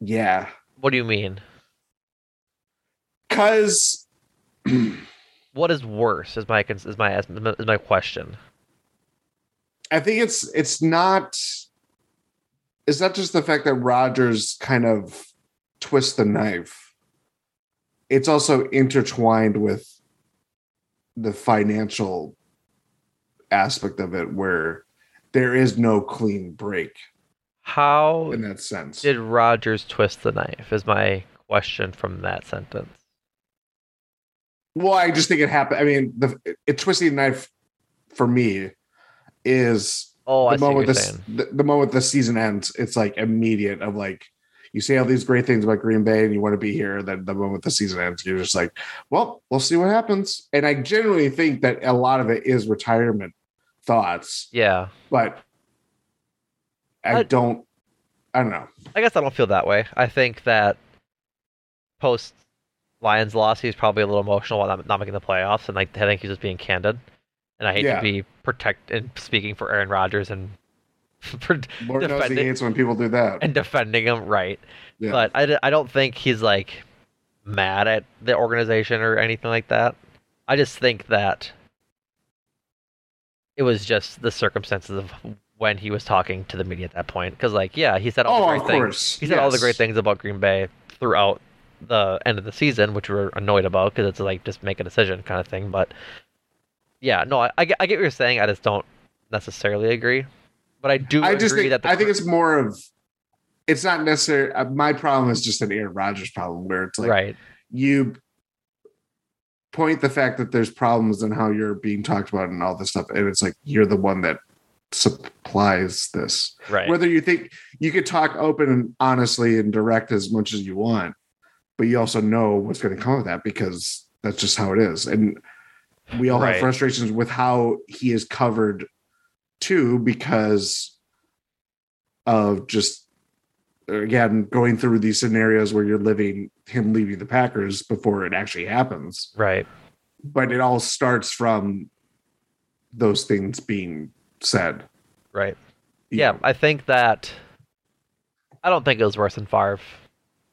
yeah. What do you mean? Cause What is worse? Is my is my is my question. I think it's it's not it's not just the fact that Rodgers kind of twists the knife. It's also intertwined with the financial aspect of it where there is no clean break How in that sense. did Rodgers twist the knife? Is my question from that sentence. Well, I just think it happened. I mean, the it twisting the knife for me is Oh, I the what moment this the, the moment the season ends, it's like immediate of like you say all these great things about Green Bay and you want to be here. Then the moment the season ends, you're just like, well, we'll see what happens. And I genuinely think that a lot of it is retirement thoughts, Yeah, but I, I- don't. I don't know. I guess I don't feel that way. I think that post Lions loss, he's probably a little emotional while not, not making the playoffs, and like I think he's just being candid. And I hate Yeah. to be protect and speaking for Aaron Rodgers and for Lord knows he defending hates when people do that. and defending him, right? Yeah. But I don't think he's like mad at the organization or anything like that. I just think that it was just the circumstances of when he was talking to the media at that point. Because, like, yeah, he said all Oh, the great course. things. He said all the great things about Green Bay throughout the end of the season, which we we're annoyed about because it's like just make a decision kind of thing. But yeah, no, I, I, get, I get what you're saying. I just don't necessarily agree. But I do I agree just think that I think it's more of. It's not necessarily uh, my problem. Is just an Aaron Rodgers problem where it's like right. you point the fact that there's problems in how you're being talked about and all this stuff, and it's like you're the one that supplies this. Right. Whether you think you could talk open and honestly and direct as much as you want, but you also know what's going to come of that because that's just how it is. And we all Right. have frustrations with how he is covered too because of just again going through these scenarios where you're living him leaving the Packers before it actually happens. Right. But it all starts from those things being said. Right. Yeah, I think that. I don't think it was worse than Favre.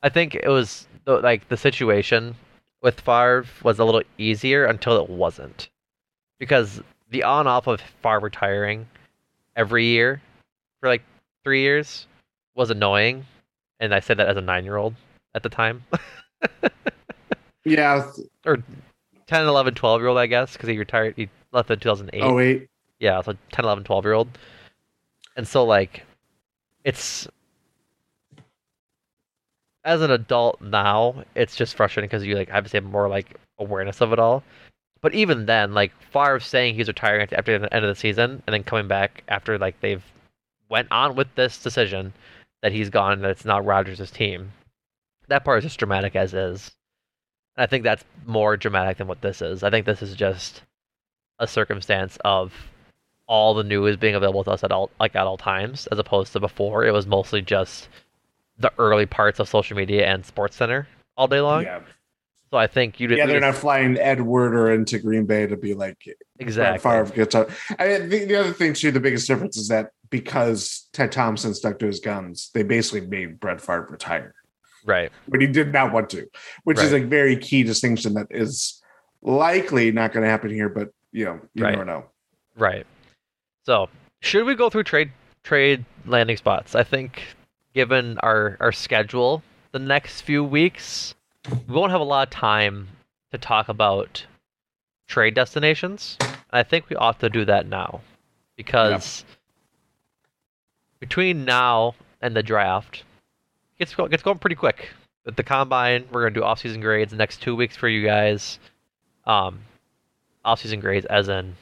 I think it was like the situation with Favre was a little easier until it wasn't, because the on off of Favre retiring every year for like three years was annoying, and I said that as a nine year old at the time, yeah. or 10, 11, 12 year old I guess, because he retired. He left in two thousand eight. Oh, Oh wait. yeah, so 10, 11, 12 year old. And so, like, it's as an adult now, it's just frustrating because you like obviously have more like awareness of it all. But even then, like Favre saying he's retiring after the end of the season and then coming back after like they've went on with this decision that he's gone and that it's not Rodgers' team. That part is just dramatic as is. And I think that's more dramatic than what this is. I think this is just a circumstance of all the news being available to us at all like at all times, as opposed to before. It was mostly just the early parts of social media and Sports Center all day long. Yeah. So I think you Yeah, they're not flying Ed Werder into Green Bay to be like exactly Favre gets up. I mean, the, the other thing too, the biggest difference is that because Ted Thompson stuck to his guns, they basically made Brett Favre retire, right. but he did not want to, which is a very key distinction that is likely not going to happen here. But you know, you Right. never know. Right. So, should we go through trade trade landing spots? I think given our our schedule the next few weeks, we won't have a lot of time to talk about trade destinations. I think we ought to do that now because between now and the draft, it gets go- gets going pretty quick. With the combine, we're gonna do off-season grades the next two weeks for you guys. Um, off-season grades, as in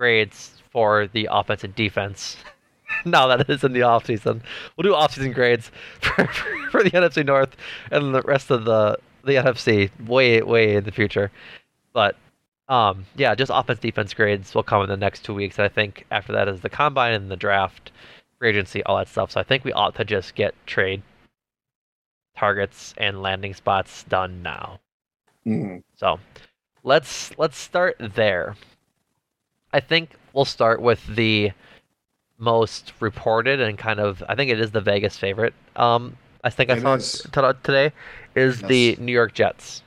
grades for the offense and defense. now that it is in the offseason. We'll do offseason grades for, for, for the NFC North and the rest of the the NFC way way in the future. But um, yeah, just offense defense grades will come in the next two weeks. And I think after that is the combine and the draft, free agency, all that stuff. So I think we ought to just get trade targets and landing spots done now. Mhm. So let's let's start there. I think we'll start with the most reported and kind of I think it is the Vegas favorite. Um, I think I It saw is. today is the New York Jets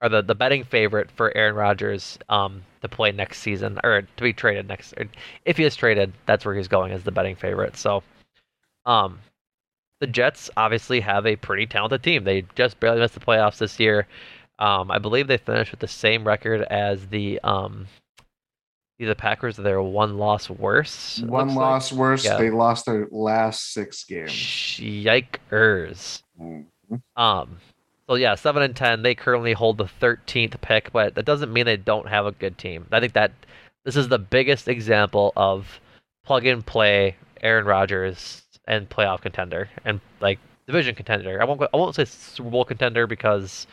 are the, the betting favorite for Aaron Rodgers um, to play next season or to be traded next. Or if he is traded, that's where he's going as the betting favorite. So, um, the Jets obviously have a pretty talented team. They just barely missed the playoffs this year. Um, I believe they finished with the same record as the um, the Packers. They're one loss worse. One looks like. loss worse. Yeah. They lost their last six games. Yikers. Mhm. Um, so yeah, seven and ten. They currently hold the thirteenth pick, but that doesn't mean they don't have a good team. I think that this is the biggest example of plug and play Aaron Rodgers and playoff contender and like division contender. I won't I won't say Super Bowl contender because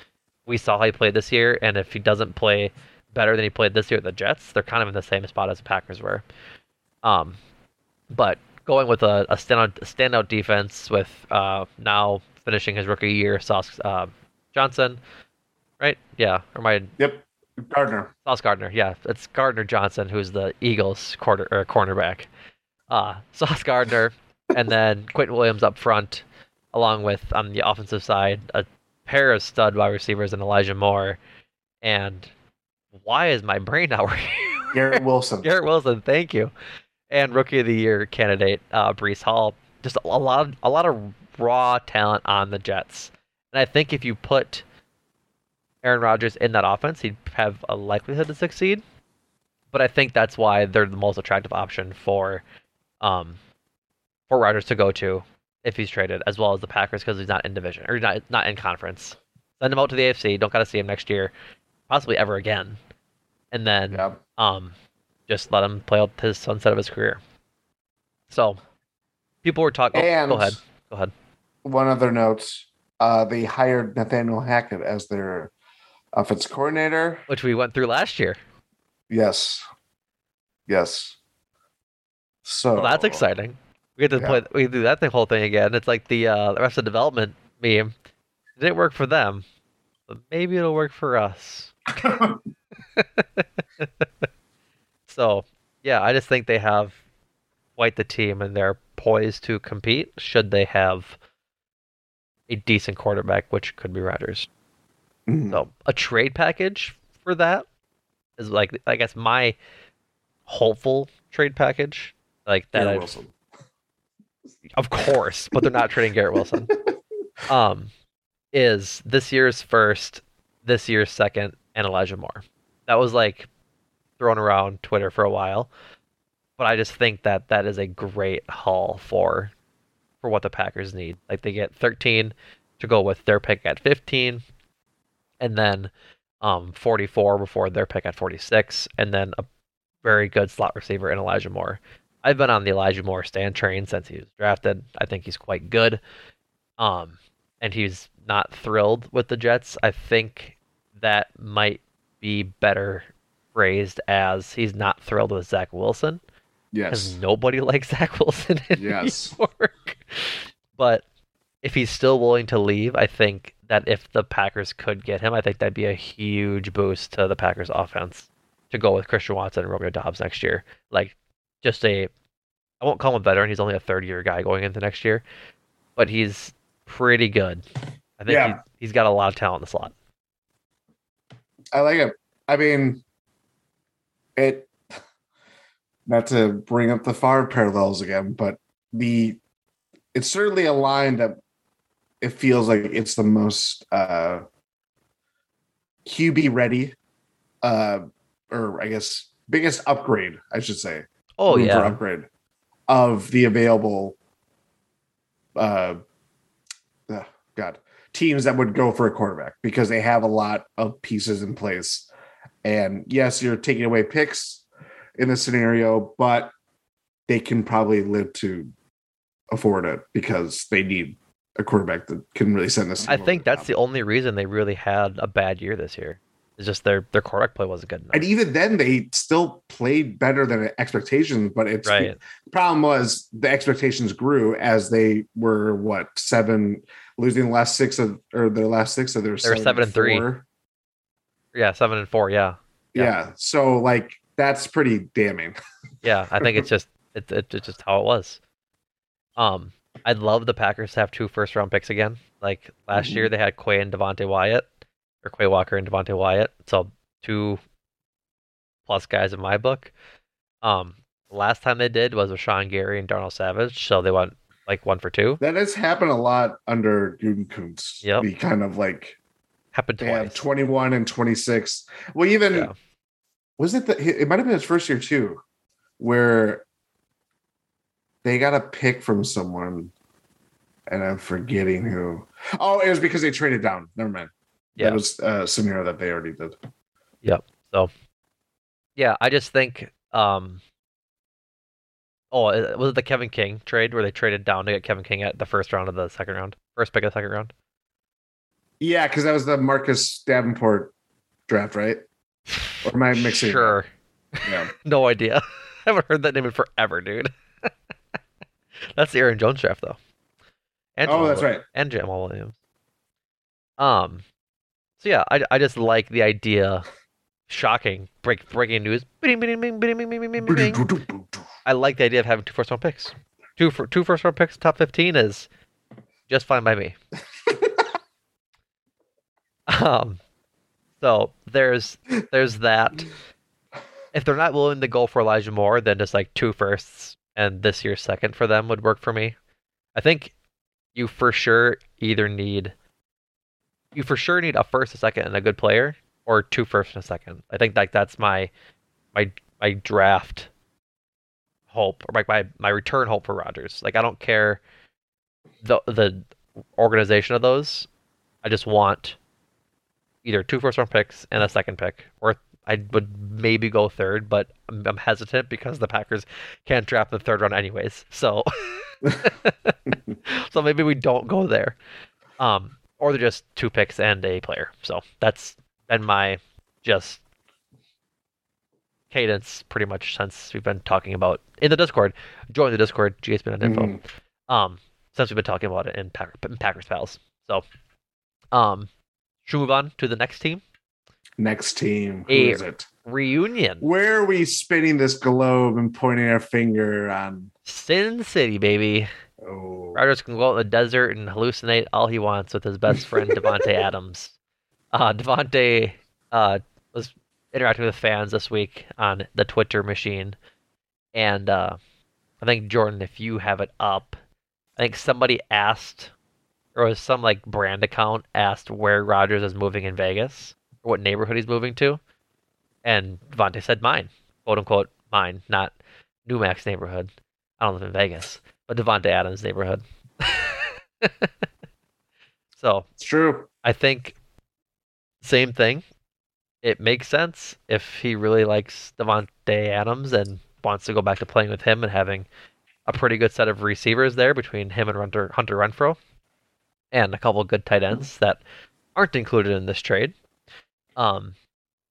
we saw how he played this year, and if he doesn't play better than he played this year at the Jets, they're kind of in the same spot as the Packers were. Um, but going with a, a standout a standout defense with uh, now finishing his rookie year, Sauce uh, Johnson, right? Yeah, or my Yep. Gardner. Sauce Gardner. Yeah, it's Gardner Johnson who's the Eagles quarter or cornerback. Uh, Sauce Gardner, and then Quinnen Williams up front, along with on the offensive side a pair of stud wide receivers and Elijah Moore. And why is my brain not working? Garrett Wilson. Garrett Wilson, thank you. And rookie of the year candidate uh, Breece Hall. Just a lot, of, a lot of raw talent on the Jets. And I think if you put Aaron Rodgers in that offense, he'd have a likelihood to succeed. But I think that's why they're the most attractive option for, um, for Rodgers to go to if he's traded, as well as the Packers because he's not in division or not not in conference. Send him out to the AFC. Don't got to see him next year, possibly ever again. And then um, just let him play out his sunset of his career. So, people were talking. And go ahead. Go ahead. one other note uh, they hired Nathaniel Hackett as their offense coordinator. Which we went through last year. Yes. Yes. So Well, that's exciting. We get to Yeah. play. We do that thing, whole thing again. It's like the uh, the rest of development meme. It didn't work for them, but maybe it'll work for us. So yeah, I just think they have quite the team, and they're poised to compete. Should they have a decent quarterback, which could be Rodgers. Mhm. So a trade package for that is like I guess my hopeful trade package, like that. Garrett Wilson. of course, but they're not trading Garrett Wilson. Um, is this year's first, this year's second, and Elijah Moore. That was like thrown around Twitter for a while, but I just think that that is a great haul for for what the Packers need. Like they get 13 to go with their pick at 15, and then um 44 before their pick at 46, and then a very good slot receiver in Elijah Moore. I've been on the Elijah Moore stand train since he was drafted. I think he's quite good. Um, and he's not thrilled with the Jets. I think that might be better phrased as he's not thrilled with Zach Wilson Yes. because nobody likes Zach Wilson in Yes. New York. But if he's still willing to leave, I think that if the Packers could get him, I think that'd be a huge boost to the Packers offense to go with Christian Watson and Romeo Doubs next year. Like just a I won't call him a veteran, he's only a third year guy going into next year. But he's pretty good. I think Yeah. he's, he's got a lot of talent in the slot. I like it. I mean, it. Not to bring up the Favre parallels again, but the it's certainly a line that it feels like it's the most uh, QB ready, uh, or I guess biggest upgrade, I should say. Oh yeah. upgrade of the available uh, uh, god teams that would go for a quarterback because they have a lot of pieces in place and yes you're taking away picks in this scenario but they can probably live to afford it because they need a quarterback that can really send this I think that's top. the only reason they really had a bad year this year. It's just their their quarterback play wasn't good enough. and even then they still played better than expectations but it's Right. the problem was the expectations grew as they were what seven losing the last six of or their last six of their They were seven and three. four. Yeah, seven and four. Yeah, Yeah. Yeah. so like that's pretty damning yeah. I think it's just it's it's just how it was. Um, I'd love the Packers to have two first round picks again. Like last year, they had Quay and Devonte Wyatt, or Quay Walker and Devonte Wyatt. So two plus guys in my book. Um, last time they did was with Sean Gary and Darnell Savage. So they went like one for two. that has happened a lot under Gutekunst. Yeah, the kind of like Happened they have 21 and 26 well even Yeah. was it the it might have been his first year too where they got a pick from someone and i'm forgetting who oh it was because they traded down never mind Yeah. that was a scenario that they already did Yep. So, Yeah, I just think um Oh, uh, was it the Kevin King trade where they traded down to get Kevin King at the first round of the second round? First pick of the second round? yeah because that was the marcus davenport draft right or am i mixing? Sure. yeah No idea. I haven't heard that name in forever, dude. that's the Aaron Jones draft though. And oh Jamaal that's Wi- right And Jamaal Williams. Um so yeah, I, I just like the idea shocking break breaking news. Bing, bing, bing, I like the idea of having two first round picks. Two for two first round picks, top fifteen is just fine by me. um, so there's there's that. If they're not willing to go for Elijah Moore, then just like two firsts and this year's second for them would work for me. I think you for sure either need you for sure need a first, a second, and a good player, or two firsts and a second. I think like that's my my my draft hope or like my my return hope for Rodgers. Like I don't care the the organization of those. I just want either two first round picks and a second pick, or I would maybe go third, but I'm, I'm hesitant because the Packers can't draft the third round anyways. So so maybe we don't go there. Um, or they're just two picks and a player. So that's been my just cadence pretty much since we've been talking about in the Discord. Join the Discord, GSPN.info. Mhm. Um, since we've been talking about it in, in Packers Pals. So, um, should we move on to the next team? Next team. Who A- is it? Reunion. Where are we spinning this globe and pointing our finger on? Sin City, baby. Oh, can go out in the desert and hallucinate all he wants with his best friend Davante Adams. Uh, Davante uh, interacting with fans this week on the Twitter machine, and uh, I think Jordan, if you have it up, I think somebody asked, or was some like brand account asked where Rodgers is moving in Vegas or what neighborhood he's moving to, and Davante said mine, quote unquote mine, not Numac's neighborhood. I don't live in Vegas, but Davante Adams neighborhood. so it's true. I think same thing. It makes sense if he really likes Davante Adams and wants to go back to playing with him and having a pretty good set of receivers there between him and Hunter, Hunter Renfrow, and a couple good tight ends that aren't included in this trade. Um,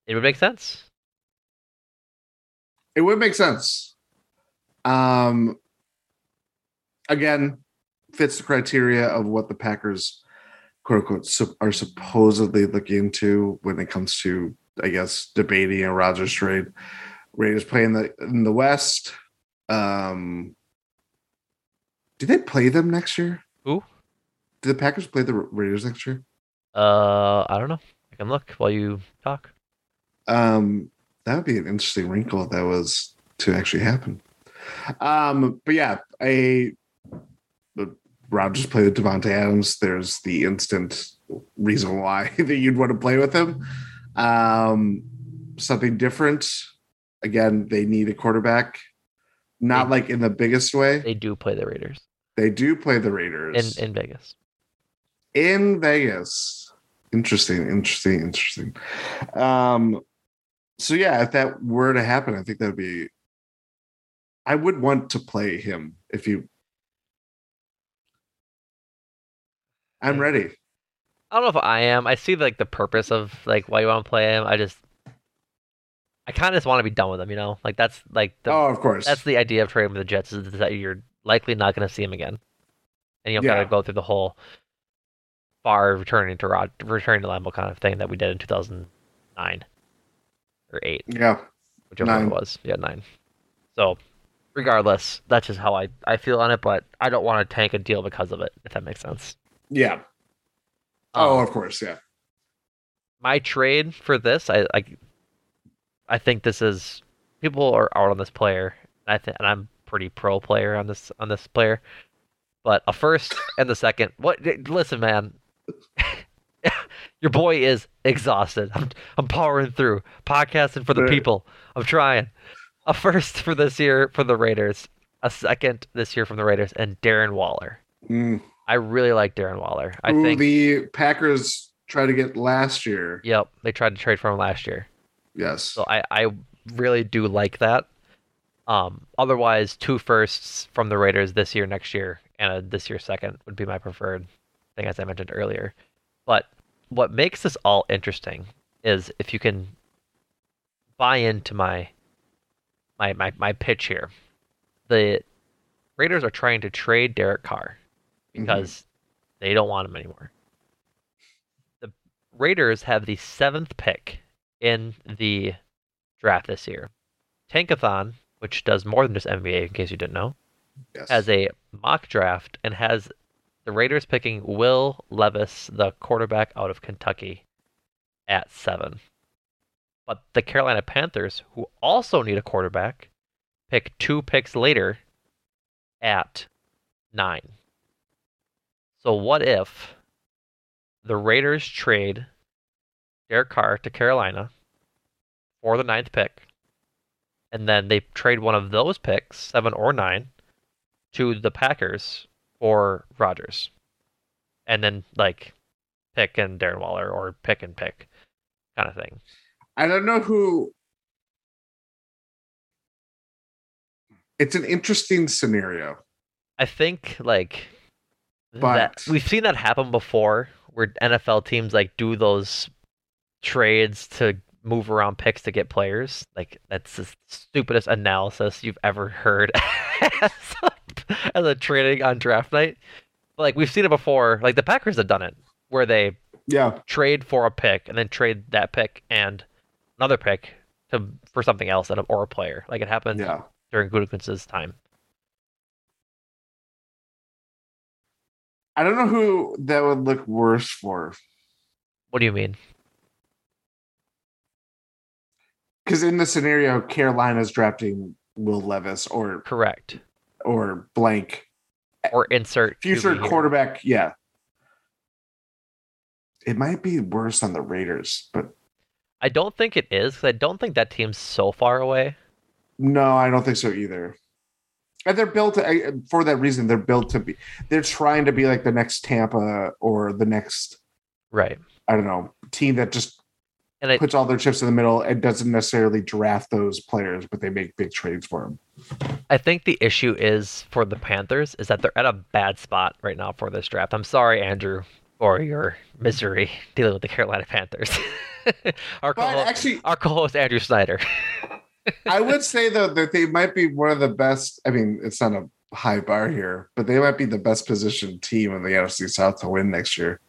it would make sense. It would make sense. Um, again, fits the criteria of what the Packers, quote unquote, are supposedly looking into when it comes to, I guess, debating a Rodgers trade. Raiders play in the in the West. Um, do they play them next year? Who? Do the Packers play the Raiders next year? Uh, I don't know. I can look while you talk. Um, that would be an interesting wrinkle if that was to actually happen. Um, but yeah, I Rodgers played with Davante Adams. There's the instant reason why that you'd want to play with him. Um, something different. Again, they need a quarterback. Not They- like in the biggest way. They do play the Raiders They do play the Raiders in in Vegas. in Vegas. Interesting, interesting, interesting. Um, so yeah, if that were to happen, I think that would be. I would want to play him if you. I'm ready. I don't know if I am. I see like the purpose of like why you want to play him. I just, I kind of just want to be done with him. You know, like that's like the oh, of course. that's the idea of trading with the Jets is that you're likely not going to see him again, and you don't got Yeah. to go through the whole far returning to Rod returning to Lambeau kind of thing that we did in 2009 or eight, yeah. whichever Nine. it was. Yeah, nine. So, regardless, that's just how I I feel on it. But I don't want to tank a deal because of it. If that makes sense. Yeah. Oh, Um, of course. Yeah. my trade for this, I I, I think this is people are out on this player. I think, and I'm pretty pro player on this on this player. But a first and the second. What? Listen, man. Your boy is exhausted. I'm I'm powering through podcasting for the people. I'm trying. A first for this year for the Raiders. A second this year from the Raiders, and Darren Waller. Mm. I really like Darren Waller. I Who think. the Packers tried to get last year. Yep, they tried to trade for him last year. Yes. So I, I really do like that. Um, otherwise, two firsts from the Raiders this year, next year, and a this year second would be my preferred thing, as I mentioned earlier. But what makes this all interesting is if you can buy into my my my, my pitch here. The Raiders are trying to trade Derek Carr Mm-hmm. because they don't want him anymore. The Raiders have the seventh pick in the draft this year. Tankathon, which does more than just NBA, in case you didn't know, yes. has a mock draft and has the Raiders picking Will Levis, the quarterback out of Kentucky, at seven. But the Carolina Panthers, who also need a quarterback, pick two picks later at nine. So what if the Raiders trade Derek Carr to Carolina for the ninth pick, and then they trade one of those picks, seven or nine, to the Packers for Rodgers, and then like pick and Darren Waller or pick and pick kind of thing. I don't know who. It's an interesting scenario. I think like that we've seen that happen before where NFL teams like do those trades to move around picks to get players. Like that's the stupidest analysis you've ever heard as, a, as a trading on draft night. But, like we've seen it before. Like the Packers have done it, where they Yeah. trade for a pick and then trade that pick and another pick to for something else or a player. Like it happened Yeah. during Gutekunst's time. I don't know who that would look worse for. What do you mean? Because in the scenario, Carolina's drafting Will Levis or Correct. or blank Or insert future QB here. quarterback. Yeah. It might be worse on the Raiders, but I don't think it is 'cause I don't think that team's so far away. no, I don't think so either. And they're built to, for that reason. They're built to be. They're trying to be like the next Tampa or the next Right. I don't know team that just And I, puts all their chips in the middle and doesn't necessarily draft those players, but they make big trades for them. I think the issue is for the Panthers is that they're at a bad spot right now for this draft. I'm sorry, Andrew, for your misery dealing with the Carolina Panthers. our, But co- actually, our co-host Andrew Snyder. I would say though that they might be one of the best. I mean, it's not a high bar here, but they might be the best positioned team in the NFC South to win next year.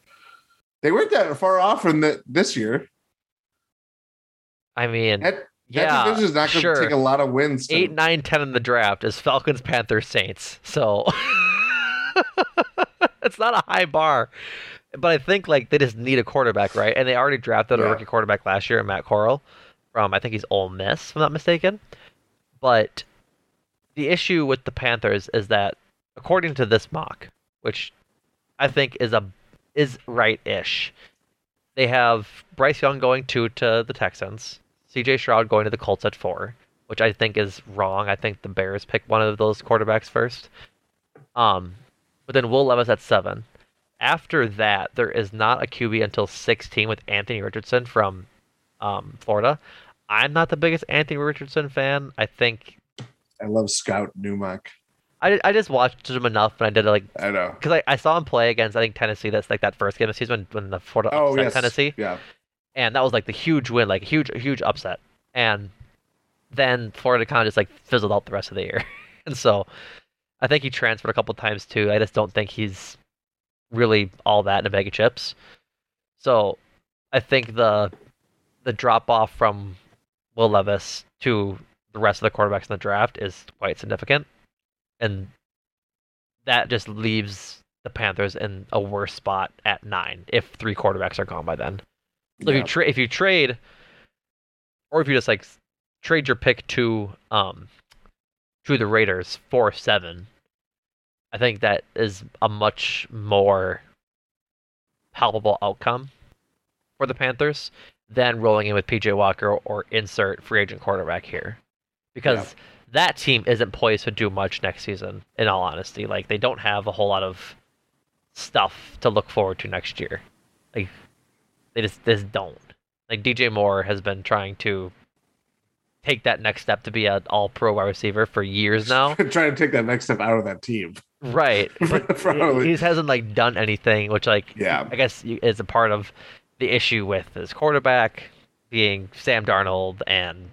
They weren't that far off from the, this year. I mean, That, that yeah, is not going to sure. take a lot of wins. To, eight, nine, ten in the draft is Falcons, Panthers, Saints. So it's not a high bar. But I think like they just need a quarterback, right? And they already drafted a rookie quarterback last year, Matt Corral, from I think he's Ole Miss, if I'm not mistaken. But the issue with the Panthers is that according to this mock, which I think is a is right-ish, they have Bryce Young going two to the Texans, C.J. Stroud going to the Colts at four, which I think is wrong. I think the Bears pick one of those quarterbacks first. Um, but then Will Levis at seven. After that, there is not a QB until 16 with Anthony Richardson from um, Florida. I'm not the biggest Anthony Richardson fan. I think I love Scout Newmark. I, I just watched him enough, and I did like I know. because I, I saw him play against I think Tennessee. That's like that first game of the season when, when the Florida Oh upset yes, Tennessee Yeah, and that was like the huge win, like huge, huge upset. And then Florida kind of just like fizzled out the rest of the year. and so I think he transferred a couple times too. I just don't think he's really all that in a bag of chips. So I think the the drop off from Will Levis to the rest of the quarterbacks in the draft is quite significant. And that just leaves the Panthers in a worse spot at nine if three quarterbacks are gone by then. So if you trade, if you trade, or if you just like trade your pick to um to the Raiders for seven, I think that is a much more palpable outcome for the Panthers than rolling in with PJ Walker or insert free agent quarterback here, because that team isn't poised to do much next season. In all honesty, like they don't have a whole lot of stuff to look forward to next year. Like they just they just don't. Like DJ Moore has been trying to take that next step to be an all pro wide receiver for years now. trying to take that next step out of that team. right. But he he hasn't like done anything, which like Yeah. I guess is a part of the issue with his quarterback being Sam Darnold and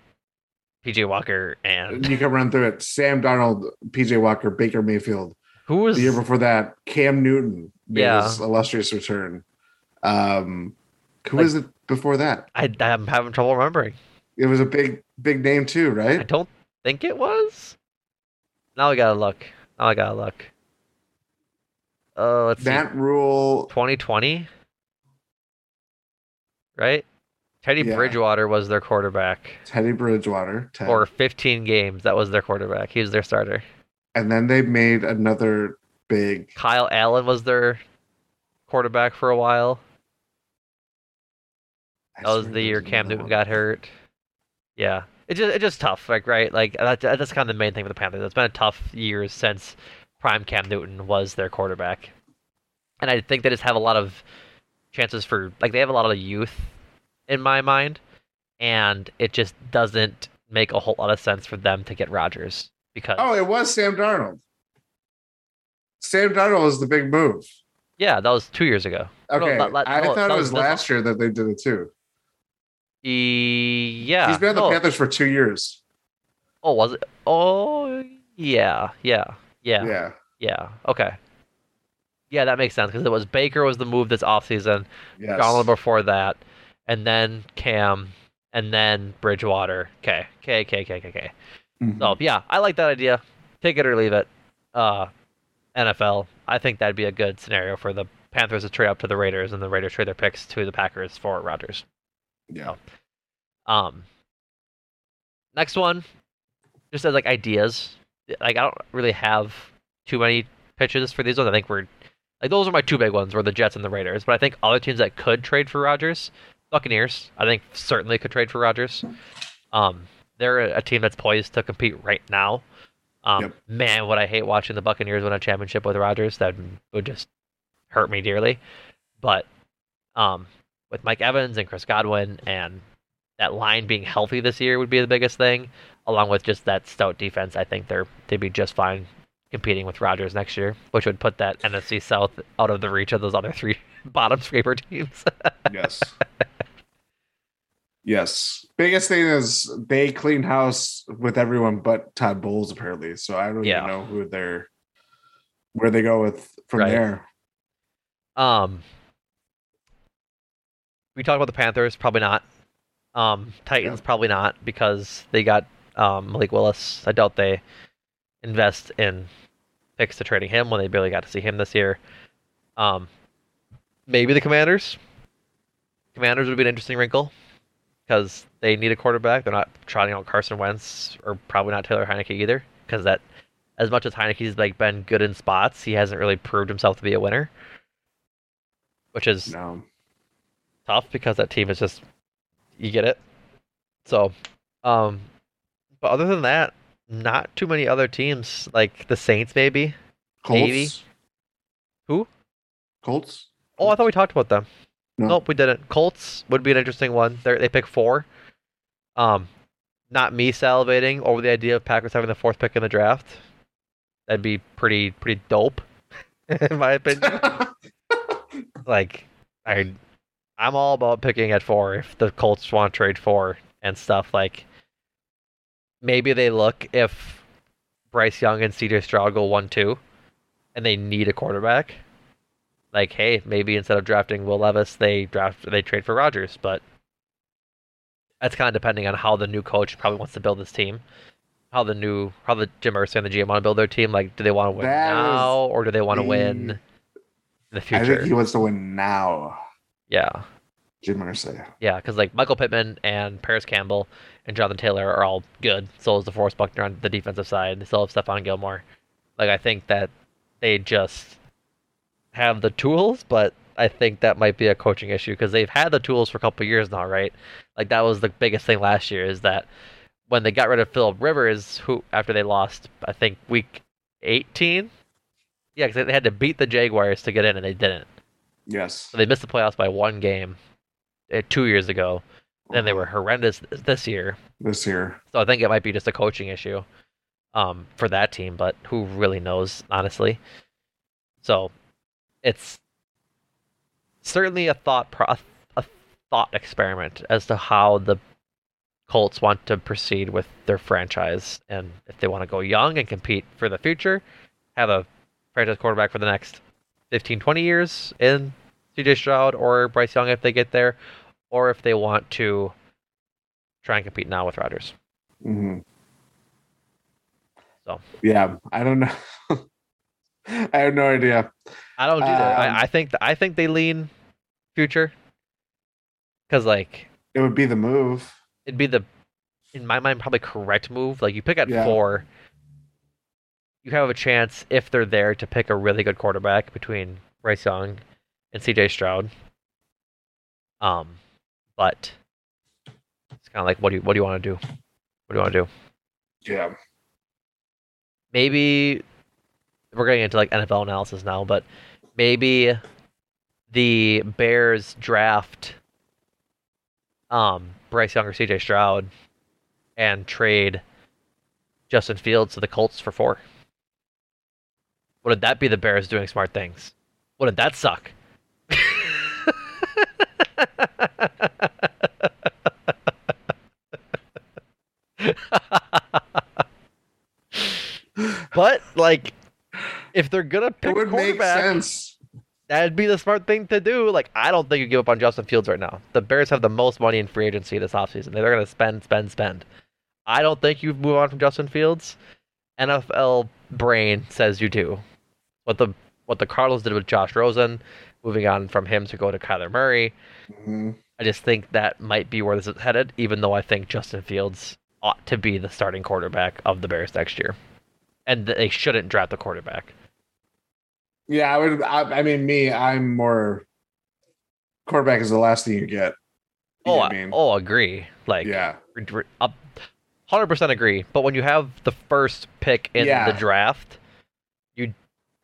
PJ Walker and You can run through it. Sam Darnold, PJ Walker, Baker Mayfield. who was The year before that, Cam Newton made Yeah. his illustrious return. Um, who Like- was it before that? I, I'm having trouble remembering. It was a big, big name too, right? I don't think it was. Now I gotta look. Now I gotta look. Uh, let's see. Rule. 2020, right? Teddy Yeah. Bridgewater was their quarterback Teddy Bridgewater, Ted. for 15 games. That was their quarterback. He was their starter. and then they made another big. Kyle Allen was their quarterback for a while. I That was the year Cam Newton got hurt. Yeah, it's just it's just tough, like right, like that, that's kind of the main thing for the Panthers. It's been a tough years since prime Cam Newton was their quarterback, and I think they just have a lot of chances for like they have a lot of youth in my mind, and it just doesn't make a whole lot of sense for them to get Rodgers because Oh, it was Sam Darnold. Sam Darnold was the big move. Yeah, that was two years ago. No, Okay, not I no, thought it was last year that they did it too. E- yeah. He's been on the no. Panthers for two years. Oh, was it? Oh, yeah, yeah, yeah, Yeah. yeah. Okay. Yeah, that makes sense because it was Baker was the move this offseason. Yes. Darnold before that, and then Cam, and then Bridgewater. Okay, okay, okay, okay, okay, okay. Mhm. So yeah, I like that idea. Take it or leave it. Uh, NFL. I think that'd be a good scenario for the Panthers to trade up to the Raiders, and the Raiders trade their picks to the Packers for Rodgers. Yeah. Um, next one, just as like ideas. Like I don't really have too many pitches for these ones. I think we're like those are my two big ones, were the Jets and the Raiders. But I think other teams that could trade for Rodgers, Buccaneers, I think certainly could trade for Rodgers. Um, they're a, a team that's poised to compete right now. Um, Yep. man, would I hate watching the Buccaneers win a championship with Rodgers? That would just hurt me dearly. But um, with Mike Evans and Chris Godwin and that line being healthy this year would be the biggest thing, along with just that stout defense. I think they're they'd be just fine competing with Rodgers next year, which would put that NFC South out of the reach of those other three bottom scraper teams. Yes. yes. Biggest thing is they clean house with everyone but Todd Bowles apparently. So I don't Yeah. even know who they're where they go with from Right. there. um, we talked about the Panthers, probably not. Um, Titans, Yeah. probably not because they got um, Malik Willis. I doubt they invest in picks to trading him when they barely got to see him this year. Um, maybe the Commanders. Commanders would be an interesting wrinkle because they need a quarterback. They're not trotting out Carson Wentz or probably not Taylor Heinicke either because that, as much as Heinicke's like been good in spots, he hasn't really proved himself to be a winner, which is No. tough because that team is just you get it. So, um, but other than that, not too many other teams like the Saints maybe. Colts. Maybe. Who? Colts. Oh, I thought we talked about them. No. Nope, we didn't. Colts would be an interesting one. They they pick four. Um, not me salivating over the idea of Packers having the fourth pick in the draft. That'd be pretty pretty dope, in my opinion. like I I'm all about picking at four if the Colts want to trade four and stuff like maybe they look if Bryce Young and CJ Stroud go one two and they need a quarterback. Like, hey, maybe instead of drafting Will Levis, they draft they trade for Rodgers, but that's kind of depending on how the new coach probably wants to build this team. How the new how the Jim Irsay and the GM want to build their team. Like, do they want to win That now or do they want to win in the future? I think he wants to win now. Yeah. Jim Irsay. Yeah, because like Michael Pittman and Parris Campbell and Jonathan Taylor are all good. So is DeForest Buckner on the defensive side. They still have Stephon Gilmore. Like I think that they just have the tools, but I think that might be a coaching issue because they've had the tools for a couple years now, right? Like that was the biggest thing last year is that when they got rid of Philip Rivers, who after they lost, I think week 18. Yeah, because they had to beat the Jaguars to get in, and they didn't. Yes. So they missed the playoffs by one game two years ago. Then they were horrendous this year. this year. So I think it might be just a coaching issue um, for that team, but who really knows, honestly? So it's certainly a thought pro- a thought experiment as to how the Colts want to proceed with their franchise and if they want to go young and compete for the future, have a franchise quarterback for the next 15, 20 years in CJ Stroud or Bryce Young if they get there, or if they want to try and compete now with Rodgers. hmm So. yeah, I don't know. I have no idea. I don't do that. Um, I, I think I think they lean future because like It would be the move. it'd be the in my mind probably correct move. Like you pick at Yeah. four, you have a chance if they're there to pick a really good quarterback between Bryce Young and C.J. Stroud. Um, but it's kind of like what do you what do you want to do? What do you want to do? Yeah. maybe we're getting into like NFL analysis now, but maybe the Bears draft um Bryce Young or CJ Stroud and trade Justin Fields to the Colts for four. Wouldn't that be the Bears doing smart things? Wouldn't that suck? but like, if they're gonna pick It would make sense. that'd be the smart thing to do. Like, I don't think you give up on Justin Fields right now. The Bears have the most money in free agency this offseason. They're gonna spend, spend, spend. I don't think you move on from Justin Fields. NFL brain says you do. What the what the Cardinals did with Josh Rosen, moving on from him to go to Kyler Murray. Mhm. I just think that might be where this is headed, even though I think Justin Fields ought to be the starting quarterback of the Bears next year. And they shouldn't draft the quarterback. Yeah, I would. I, I mean, me, I'm more. Quarterback is the last thing you get. You Oh, I, mean, oh, agree. Like, yeah, re- re- up- 100% agree. But when you have the first pick in Yeah. the draft,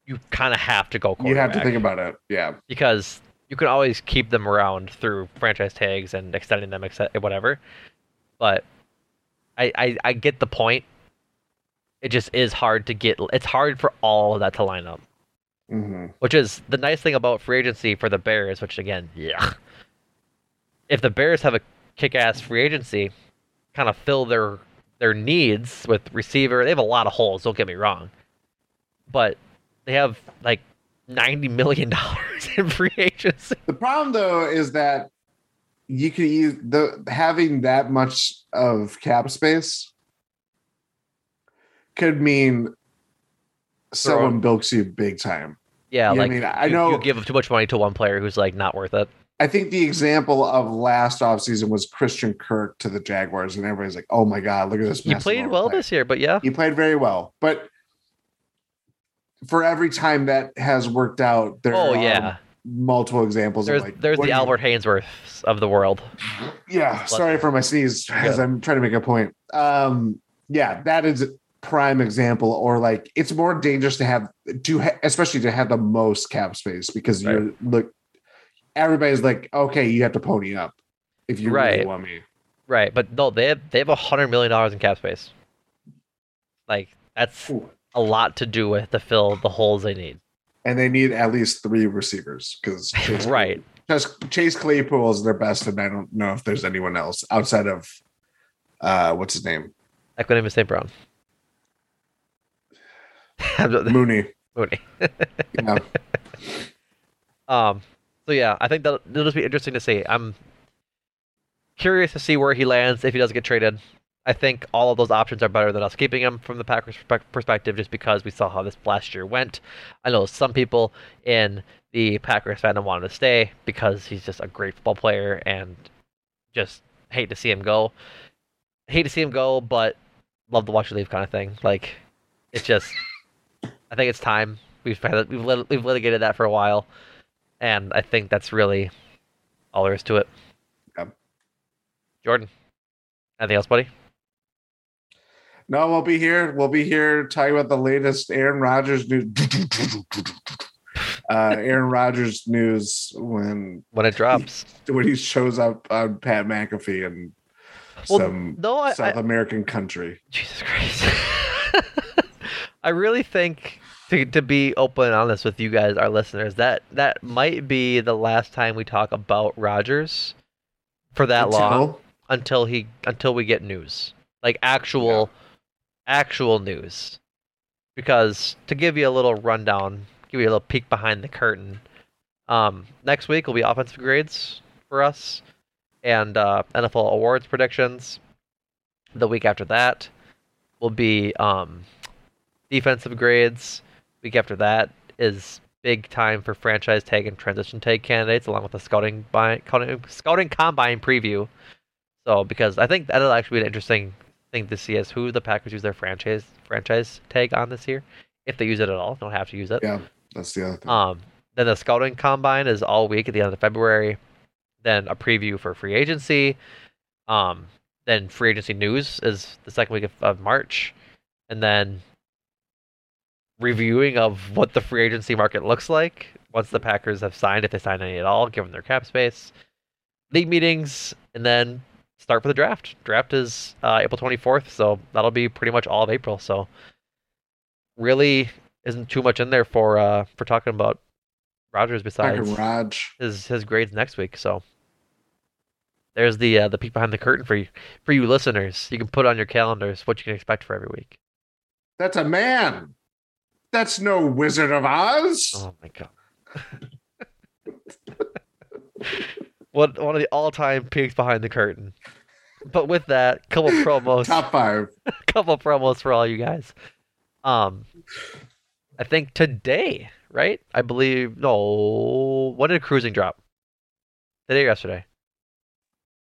you kind of have to go you have to think about it. Yeah, because you can always keep them around through franchise tags and extending them, exce- whatever. But I, I I get the point. It just is hard to get. It's hard for all of that to line up, hmm which is the nice thing about free agency for the Bears. Which again, yeah, if the Bears have a kick-ass free agency, kind of fill their their needs with receiver. They have a lot of holes. Don't get me wrong, but they have like ninety million dollars in free agency. The problem though is that you could use the having that much of cap space could mean someone bilks you big time. Yeah, You know I like mean? I you- know- you give too much money to one player who's like not worth it. I think the example of last offseason was Christian Kirk to the Jaguars, and everybody's like, "Oh my god, look at this!" He played well overpay." this year, but yeah, He played very well, but for every time that has worked out, there oh are yeah. multiple examples. There's of like, there's the Albert Haynesworths of the world. Yeah, sorry you. for my sneeze as Yeah. I'm trying to make a point. Um, yeah, that is prime example. Or like, it's more dangerous to have to, ha- especially to have the most cap space because you're look. Everybody's like, okay, you have to pony up if you really want me. Right, but no, they have they have a hundred million dollars in cap space. Like that's Ooh. A lot to do with to fill the holes they need. And they need at least three receivers because Right. Chase, Chase Claypool is their best, and I don't know if there's anyone else outside of uh, what's his name, Equanimous St. Brown. Mooney. Mooney. Yeah. Um. So yeah, I think that it'll just be interesting to see. I'm curious to see where he lands if he does get traded. I think all of those options are better than us keeping him from the Packers perspective, just because we saw how this last year went. I know some people in the Packers fandom wanted to stay because he's just a great football player and just hate to see him go. Hate to see him go, but love to watch you leave kind of thing. Like it's just, I think it's time. We've had, we've lit, we've litigated that for a while, and I think that's really all there is to it. Yep. Jordan, anything else, buddy? No, we'll be here. We'll be here talking about the latest Aaron Rodgers news. uh, Aaron Rodgers news when When it drops. when he shows up on Pat McAfee and Well, some no, I- South I- American country. Jesus Christ. I really think to, to be open and honest with you guys, our listeners, that that might be the last time we talk about Rodgers for that long Until- until he until we get news. Like actual actual news. Because to give you a little rundown, give you a little peek behind the curtain. Um, next week will be offensive grades for us and uh, NFL awards predictions. The week after that will be um, defensive grades. Week after that is big time for franchise tag and transition tag candidates, along with the scouting by, scouting, scouting combine preview. So, because I think that'll actually be an interesting thing to see as who the Packers use their franchise franchise tag on this year, if they use it at all. Don't have to use it. Yeah, that's the other thing. Um, then the scouting combine is all week at the end of February. Then a preview for free agency. Um, then free agency news is the second week of, of March, and then reviewing of what the free agency market looks like once the Packers have signed, if they sign any at all, given their cap space. League meetings, and then start for the draft. Draft is uh, April 24th, so that'll be pretty much all of April. So really isn't too much in there for uh, for talking about Rodgers besides Raj. his his grades next week. So there's the uh, the peek behind the curtain for you for you listeners. You can put on your calendars what you can expect for every week. That's a man. That's no Wizard of Oz. Oh my god. one one of the all time peaks behind the curtain. But with that, couple promos. Top five. couple promos for all you guys. Um, I think today, right? I believe no. When did cruising drop? Today or yesterday?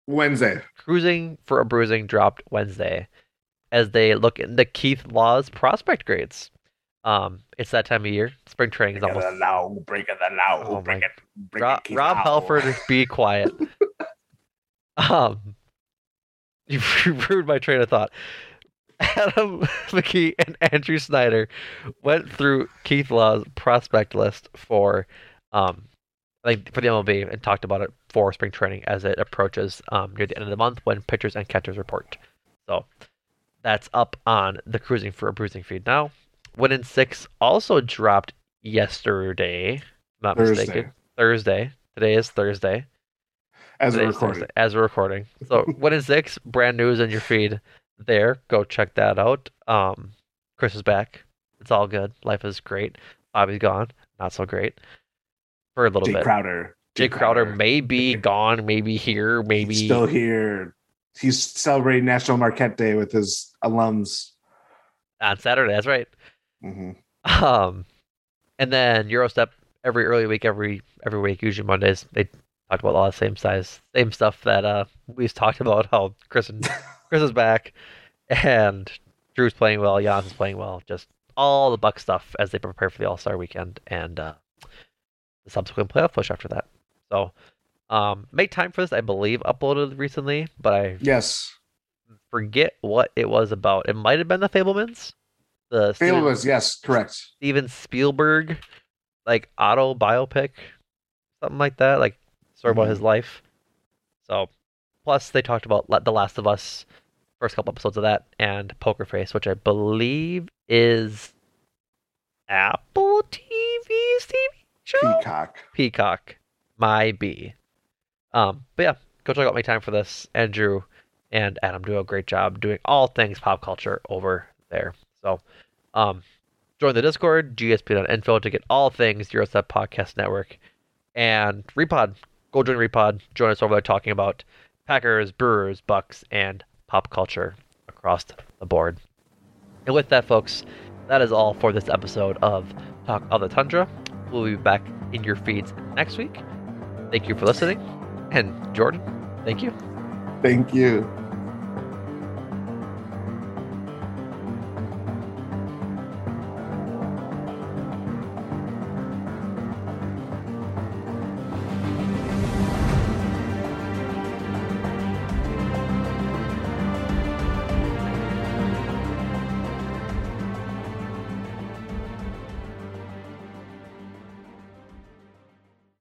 Wednesday. Cruising for a bruising dropped Wednesday, as they look into Keith Law's prospect grades. Um, it's that time of year. Spring training is almost. law, break of the law, Oh break my- it, break Rob, it, Rob. Halford, be quiet. um, you ruined my train of thought. Adam McKee and Andrew Snyder went through Keith Law's prospect list for, um, think for the MLB and talked about it for spring training as it approaches um, near the end of the month when pitchers and catchers report. So that's up on the Cruising for a Bruising feed now. Win in six also dropped yesterday. Not Thursday. mistaken. Thursday. Today is Thursday. As a Today's recording. Thursday, as we're recording. So Win in six, brand news in your feed there. Go check that out. Um, Chris is back. It's all good. Life is great. Bobby's gone. Not so great. For a little Jae bit. Crowder. Jae Crowder may be gone, maybe here, maybe He's still here. He's celebrating National Marquette Day with his alums. on Saturday. That's right. Hmm Um, and then Gyro Step every early week, every every week, usually Mondays. They talk about all the same size, same stuff that uh we've talked about. How Chris and Chris is back, and Drew's playing well, Jans is playing well. Just all the Buck stuff as they prepare for the All Star weekend and uh, the subsequent playoff push after that. So, um, make time for this. I believe uploaded recently, but I Yes. forget what it was about. It might have been the Fabelmans. The Steven- Fabelmans, yes, correct. Steven Spielberg, like auto biopic, something like that, like story about his life. So, plus they talked about The Last of Us, first couple episodes of that, and Poker Face, which I believe is Apple TV's TV show. Peacock. Peacock, my B. Um, but yeah, go check out my time for this. Andrew and Adam do a great job doing all things pop culture over there. So, um, join the Discord, GSP.info to get all things Gyro Step Podcast Network and Repod. Go join Repod. Join us over there talking about Packers, Brewers, Bucks, and pop culture across the board. And with that, folks, that is all for this episode of Talk of the Tundra. We'll be back in your feeds next week. Thank you for listening. And Jordan, thank you. Thank you.